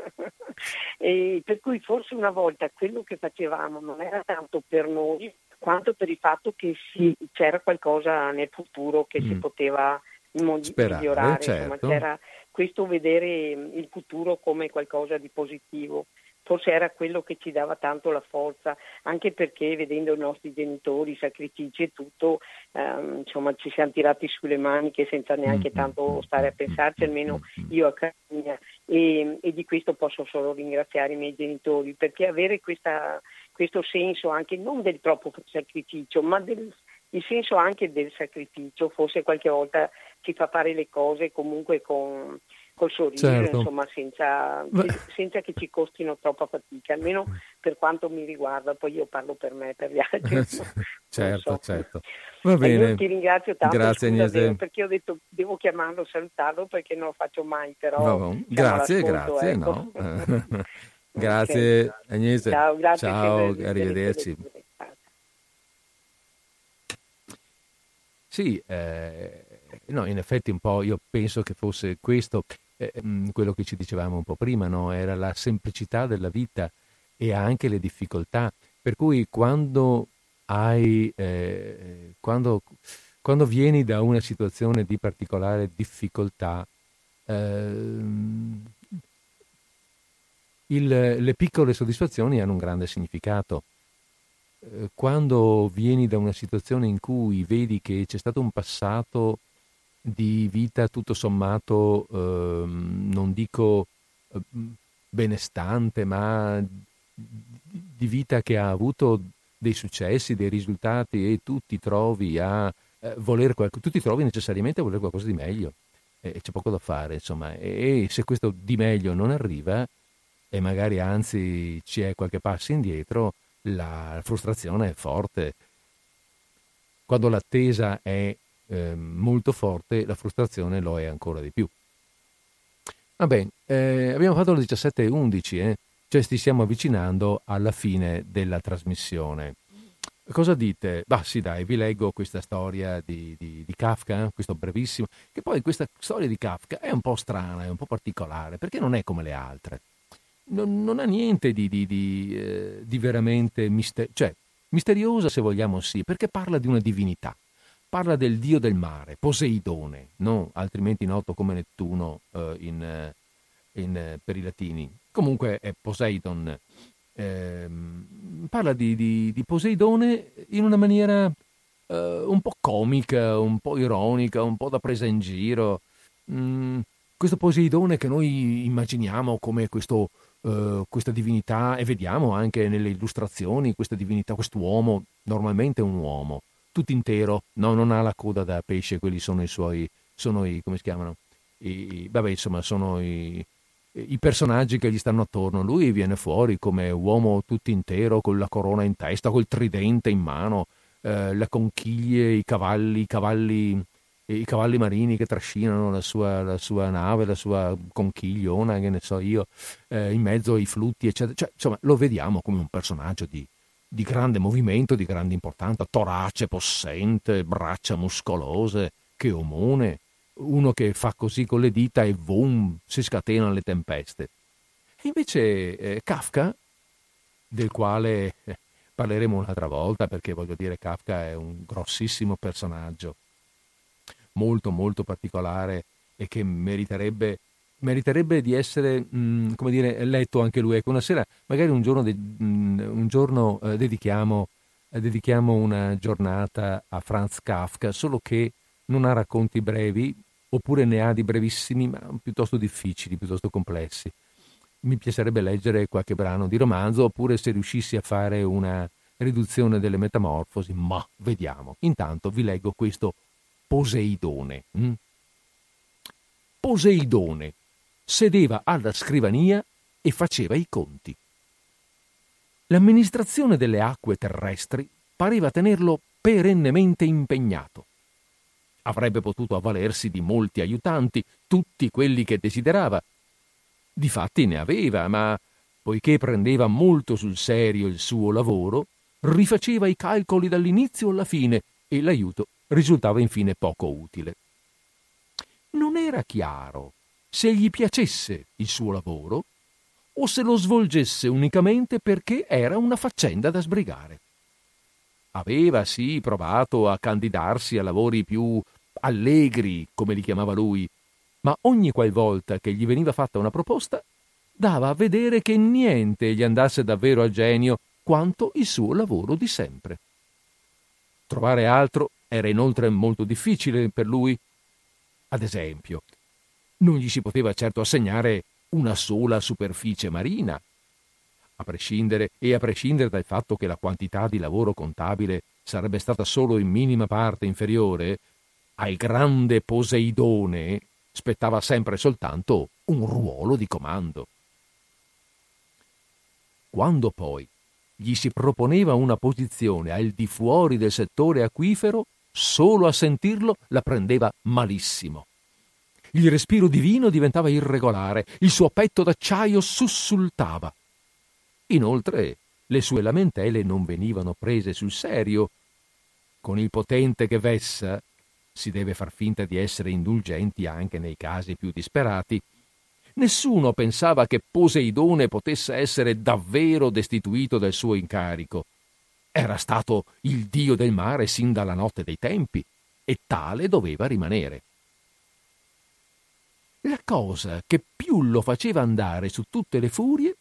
per cui forse una volta quello che facevamo non era tanto per noi, quanto per il fatto che si, c'era qualcosa nel futuro che mm. si poteva Sperare, migliorare, certo. insomma, c'era questo vedere il futuro come qualcosa di positivo forse era quello che ci dava tanto la forza, anche perché vedendo i nostri genitori, i sacrifici e tutto, ehm, insomma ci siamo tirati sulle maniche senza neanche mm, tanto mm, stare a pensarci, almeno io a casa mia. E, e di questo posso solo ringraziare i miei genitori, perché avere questa, questo senso anche non del troppo sacrificio, ma del il senso anche del sacrificio, forse qualche volta ci fa fare le cose comunque con, col sorriso, certo. insomma, senza, senza, che ci costino troppa fatica, almeno per quanto mi riguarda, poi io parlo per me, per gli altri. certo, so. certo. Va bene. Ti ringrazio tanto Grazie, scusa, perché ho detto devo chiamarlo, salutarlo perché non lo faccio mai, però grazie, grazie, ecco. no. grazie okay. Agnese. Ciao, grazie. Ciao, arrivederci. Sì, eh, no, in effetti un po' io penso che fosse questo eh, mm, quello che ci dicevamo un po' prima, no? era la semplicità della vita e anche le difficoltà. Per cui quando hai, eh, quando, quando, vieni da una situazione di particolare difficoltà, eh, il, le piccole soddisfazioni hanno un grande significato. Eh, quando vieni da una situazione in cui vedi che c'è stato un passato di vita tutto sommato, eh, non dico eh, benestante, ma di vita che ha avuto dei successi, dei risultati e tu ti trovi a eh, voler qualcosa, tu ti trovi necessariamente a voler qualcosa di meglio e c'è poco da fare, insomma, e se questo di meglio non arriva e magari anzi c'è qualche passo indietro, la frustrazione è forte. Quando l'attesa è eh, molto forte, la frustrazione lo è ancora di più. Va bene, eh, abbiamo fatto le 17.11, eh? cioè ci stiamo avvicinando alla fine della trasmissione. Cosa dite? Bah sì dai, vi leggo questa storia di, di, di Kafka, eh? questo brevissimo, che poi questa storia di Kafka è un po' strana, è un po' particolare, perché non è come le altre. Non, non ha niente di, di eh, veramente misterioso, cioè misteriosa se vogliamo sì, perché parla di una divinità parla del dio del mare, Poseidone, no? altrimenti noto come Nettuno eh, in, eh, in, eh, per i latini. Comunque è Poseidon. Eh, parla di, di, di, Poseidone in una maniera eh, un po' comica, un po' ironica, un po' da presa in giro. Mm, questo Poseidone che noi immaginiamo come questo, uh, questa divinità, e vediamo anche nelle illustrazioni questa divinità, quest'uomo, normalmente un uomo, tutto intero, no, non ha la coda da pesce, quelli sono i suoi, sono i, come si chiamano? I, vabbè, insomma, sono i, i personaggi che gli stanno attorno. Lui viene fuori come uomo tutto intero, con la corona in testa, col tridente in mano, eh, le conchiglie, i cavalli, i cavalli, i cavalli marini che trascinano la sua, la sua, nave, la sua conchigliona, che ne so io, eh, in mezzo ai flutti, eccetera. Cioè, insomma, lo vediamo come un personaggio di, di grande movimento, di grande importanza, torace possente, braccia muscolose, che omone, uno che fa così con le dita e boom, si scatenano le tempeste. E invece eh, Kafka, del quale eh, parleremo un'altra volta, perché voglio dire Kafka è un grossissimo personaggio, molto molto particolare e che meriterebbe, meriterebbe di essere, mh, mm, come dire, letto anche lui. Ecco, una sera, magari un giorno, de- mh, mm, un giorno eh, dedichiamo, eh, dedichiamo una giornata a Franz Kafka, solo che non ha racconti brevi, oppure ne ha di brevissimi, ma piuttosto difficili, piuttosto complessi. Mi piacerebbe leggere qualche brano di romanzo, oppure se riuscissi a fare una riduzione delle metamorfosi, ma vediamo. Intanto vi leggo questo Poseidone. Hm? Poseidone sedeva alla scrivania e faceva i conti. L'amministrazione delle acque terrestri pareva tenerlo perennemente impegnato. Avrebbe potuto avvalersi di molti aiutanti, tutti quelli che desiderava. Difatti ne aveva, ma poiché prendeva molto sul serio il suo lavoro, rifaceva i calcoli dall'inizio alla fine e l'aiuto risultava infine poco utile. Non era chiaro se gli piacesse il suo lavoro o se lo svolgesse unicamente perché era una faccenda da sbrigare. Aveva sì provato a candidarsi a lavori più allegri, come li chiamava lui, ma ogni qualvolta che gli veniva fatta una proposta, dava a vedere che niente gli andasse davvero a genio quanto il suo lavoro di sempre. Trovare altro era inoltre molto difficile per lui. Ad esempio, non gli si poteva certo assegnare una sola superficie marina, a prescindere e a prescindere dal fatto che la quantità di lavoro contabile sarebbe stata solo in minima parte inferiore, al grande Poseidone spettava sempre soltanto un ruolo di comando. Quando poi gli si proponeva una posizione al di fuori del settore acquifero, solo a sentirlo la prendeva malissimo. Il respiro divino diventava irregolare, il suo petto d'acciaio sussultava. Inoltre le sue lamentele non venivano prese sul serio. Con il potente che vessa, si deve far finta di essere indulgenti anche nei casi più disperati, nessuno pensava che Poseidone potesse essere davvero destituito del suo incarico. Era stato il dio del mare sin dalla notte dei tempi e tale doveva rimanere. La cosa che più lo faceva andare su tutte le furie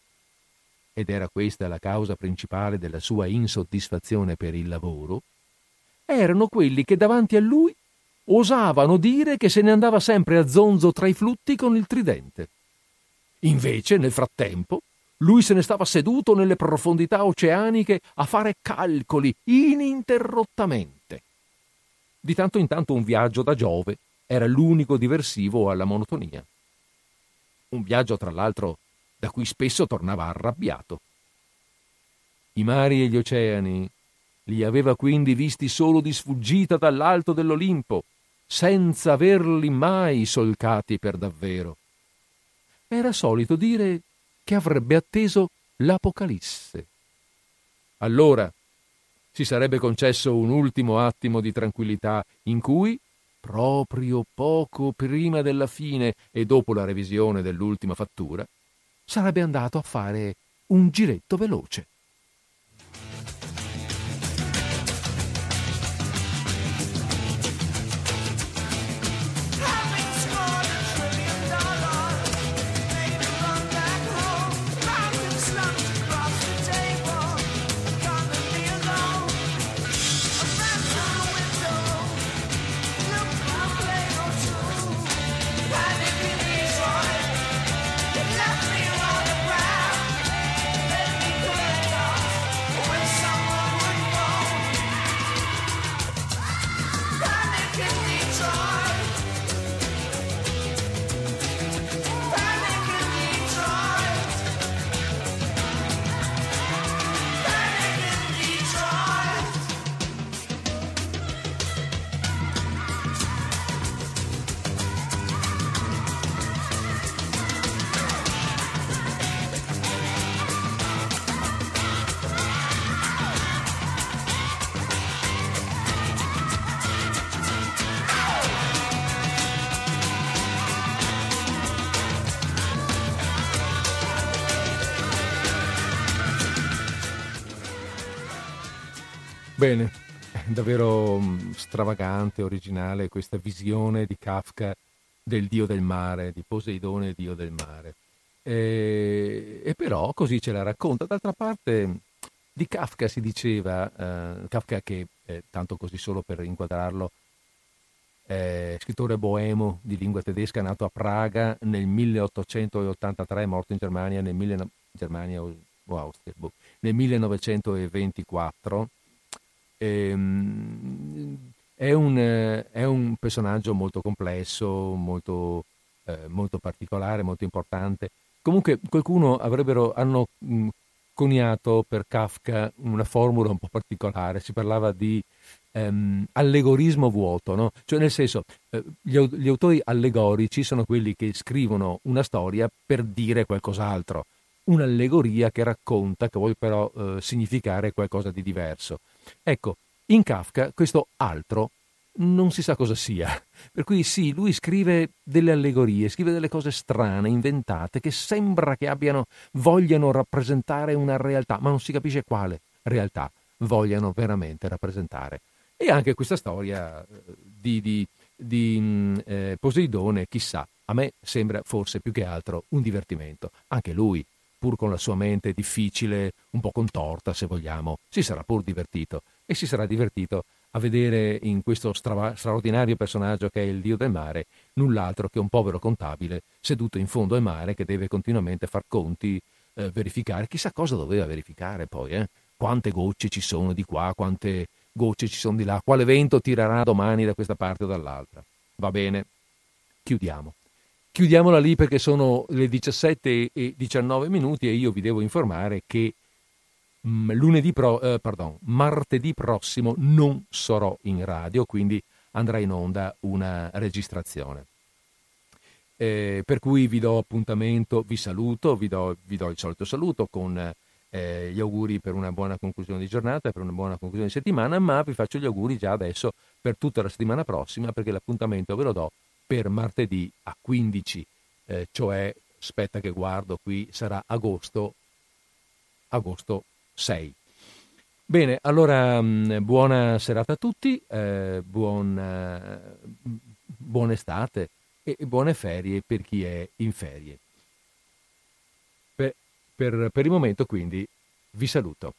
ed era questa la causa principale della sua insoddisfazione per il lavoro, erano quelli che davanti a lui osavano dire che se ne andava sempre a zonzo tra i flutti con il tridente. Invece, nel frattempo, lui se ne stava seduto nelle profondità oceaniche a fare calcoli ininterrottamente. Di tanto in tanto un viaggio da Giove era l'unico diversivo alla monotonia. Un viaggio, tra l'altro, da cui spesso tornava arrabbiato. I mari e gli oceani li aveva quindi visti solo di sfuggita dall'alto dell'Olimpo, senza averli mai solcati per davvero. Era solito dire che avrebbe atteso l'Apocalisse. Allora si sarebbe concesso un ultimo attimo di tranquillità in cui, proprio poco prima della fine e dopo la revisione dell'ultima fattura, sarebbe andato a fare un giretto veloce. Bene, davvero mm, stravagante, originale questa visione di Kafka del dio del mare, di Poseidone, dio del mare. E, e però così ce la racconta. D'altra parte di Kafka si diceva, eh, Kafka che, eh, tanto così solo per inquadrarlo, eh, scrittore boemo di lingua tedesca, nato a Praga nel 1883, morto in Germania nel, mille, Germania o, o Austria, boh, nel 1924. Ehm, è, un, è, un, personaggio molto complesso, molto, eh, molto, particolare, molto importante. Comunque qualcuno avrebbero, hanno mh, coniato per Kafka una formula un po' particolare, si parlava di ehm, allegorismo vuoto, no? cioè nel senso eh, gli, autori allegorici sono quelli che scrivono una storia per dire qualcos'altro, un'allegoria che racconta, che vuole però eh, significare qualcosa di diverso. Ecco, in Kafka questo altro non si sa cosa sia. Per cui sì, lui scrive delle allegorie, scrive delle cose strane, inventate, che sembra che abbiano, vogliano rappresentare una realtà, ma non si capisce quale realtà vogliano veramente rappresentare. E anche questa storia eh, di, di, di mm, eh, Poseidone, chissà, a me sembra forse più che altro un divertimento. Anche lui, pur con la sua mente difficile, un po' contorta se vogliamo, si sarà pur divertito e si sarà divertito a vedere in questo stra- straordinario personaggio che è il dio del mare null'altro che un povero contabile seduto in fondo al mare che deve continuamente far conti, eh, verificare, chissà cosa doveva verificare poi, eh? quante gocce ci sono di qua, quante gocce ci sono di là, quale vento tirerà domani da questa parte o dall'altra. Va bene, chiudiamo. Chiudiamola lì perché sono le 17 e 19 minuti e io vi devo informare che mh, mm, pro, eh, pardon, martedì prossimo non sarò in radio, quindi andrà in onda una registrazione. Eh, per cui vi do appuntamento, vi saluto, vi do, vi do il solito saluto con eh, gli auguri per una buona conclusione di giornata, per una buona conclusione di settimana, ma vi faccio gli auguri già adesso per tutta la settimana prossima perché l'appuntamento ve lo do per martedì a 15, eh, cioè, aspetta che guardo qui, sarà agosto, agosto 6. Bene, allora mm, buona serata a tutti, eh, buon, eh, buona estate e buone ferie per chi è in ferie. Per, per, per il momento quindi vi saluto.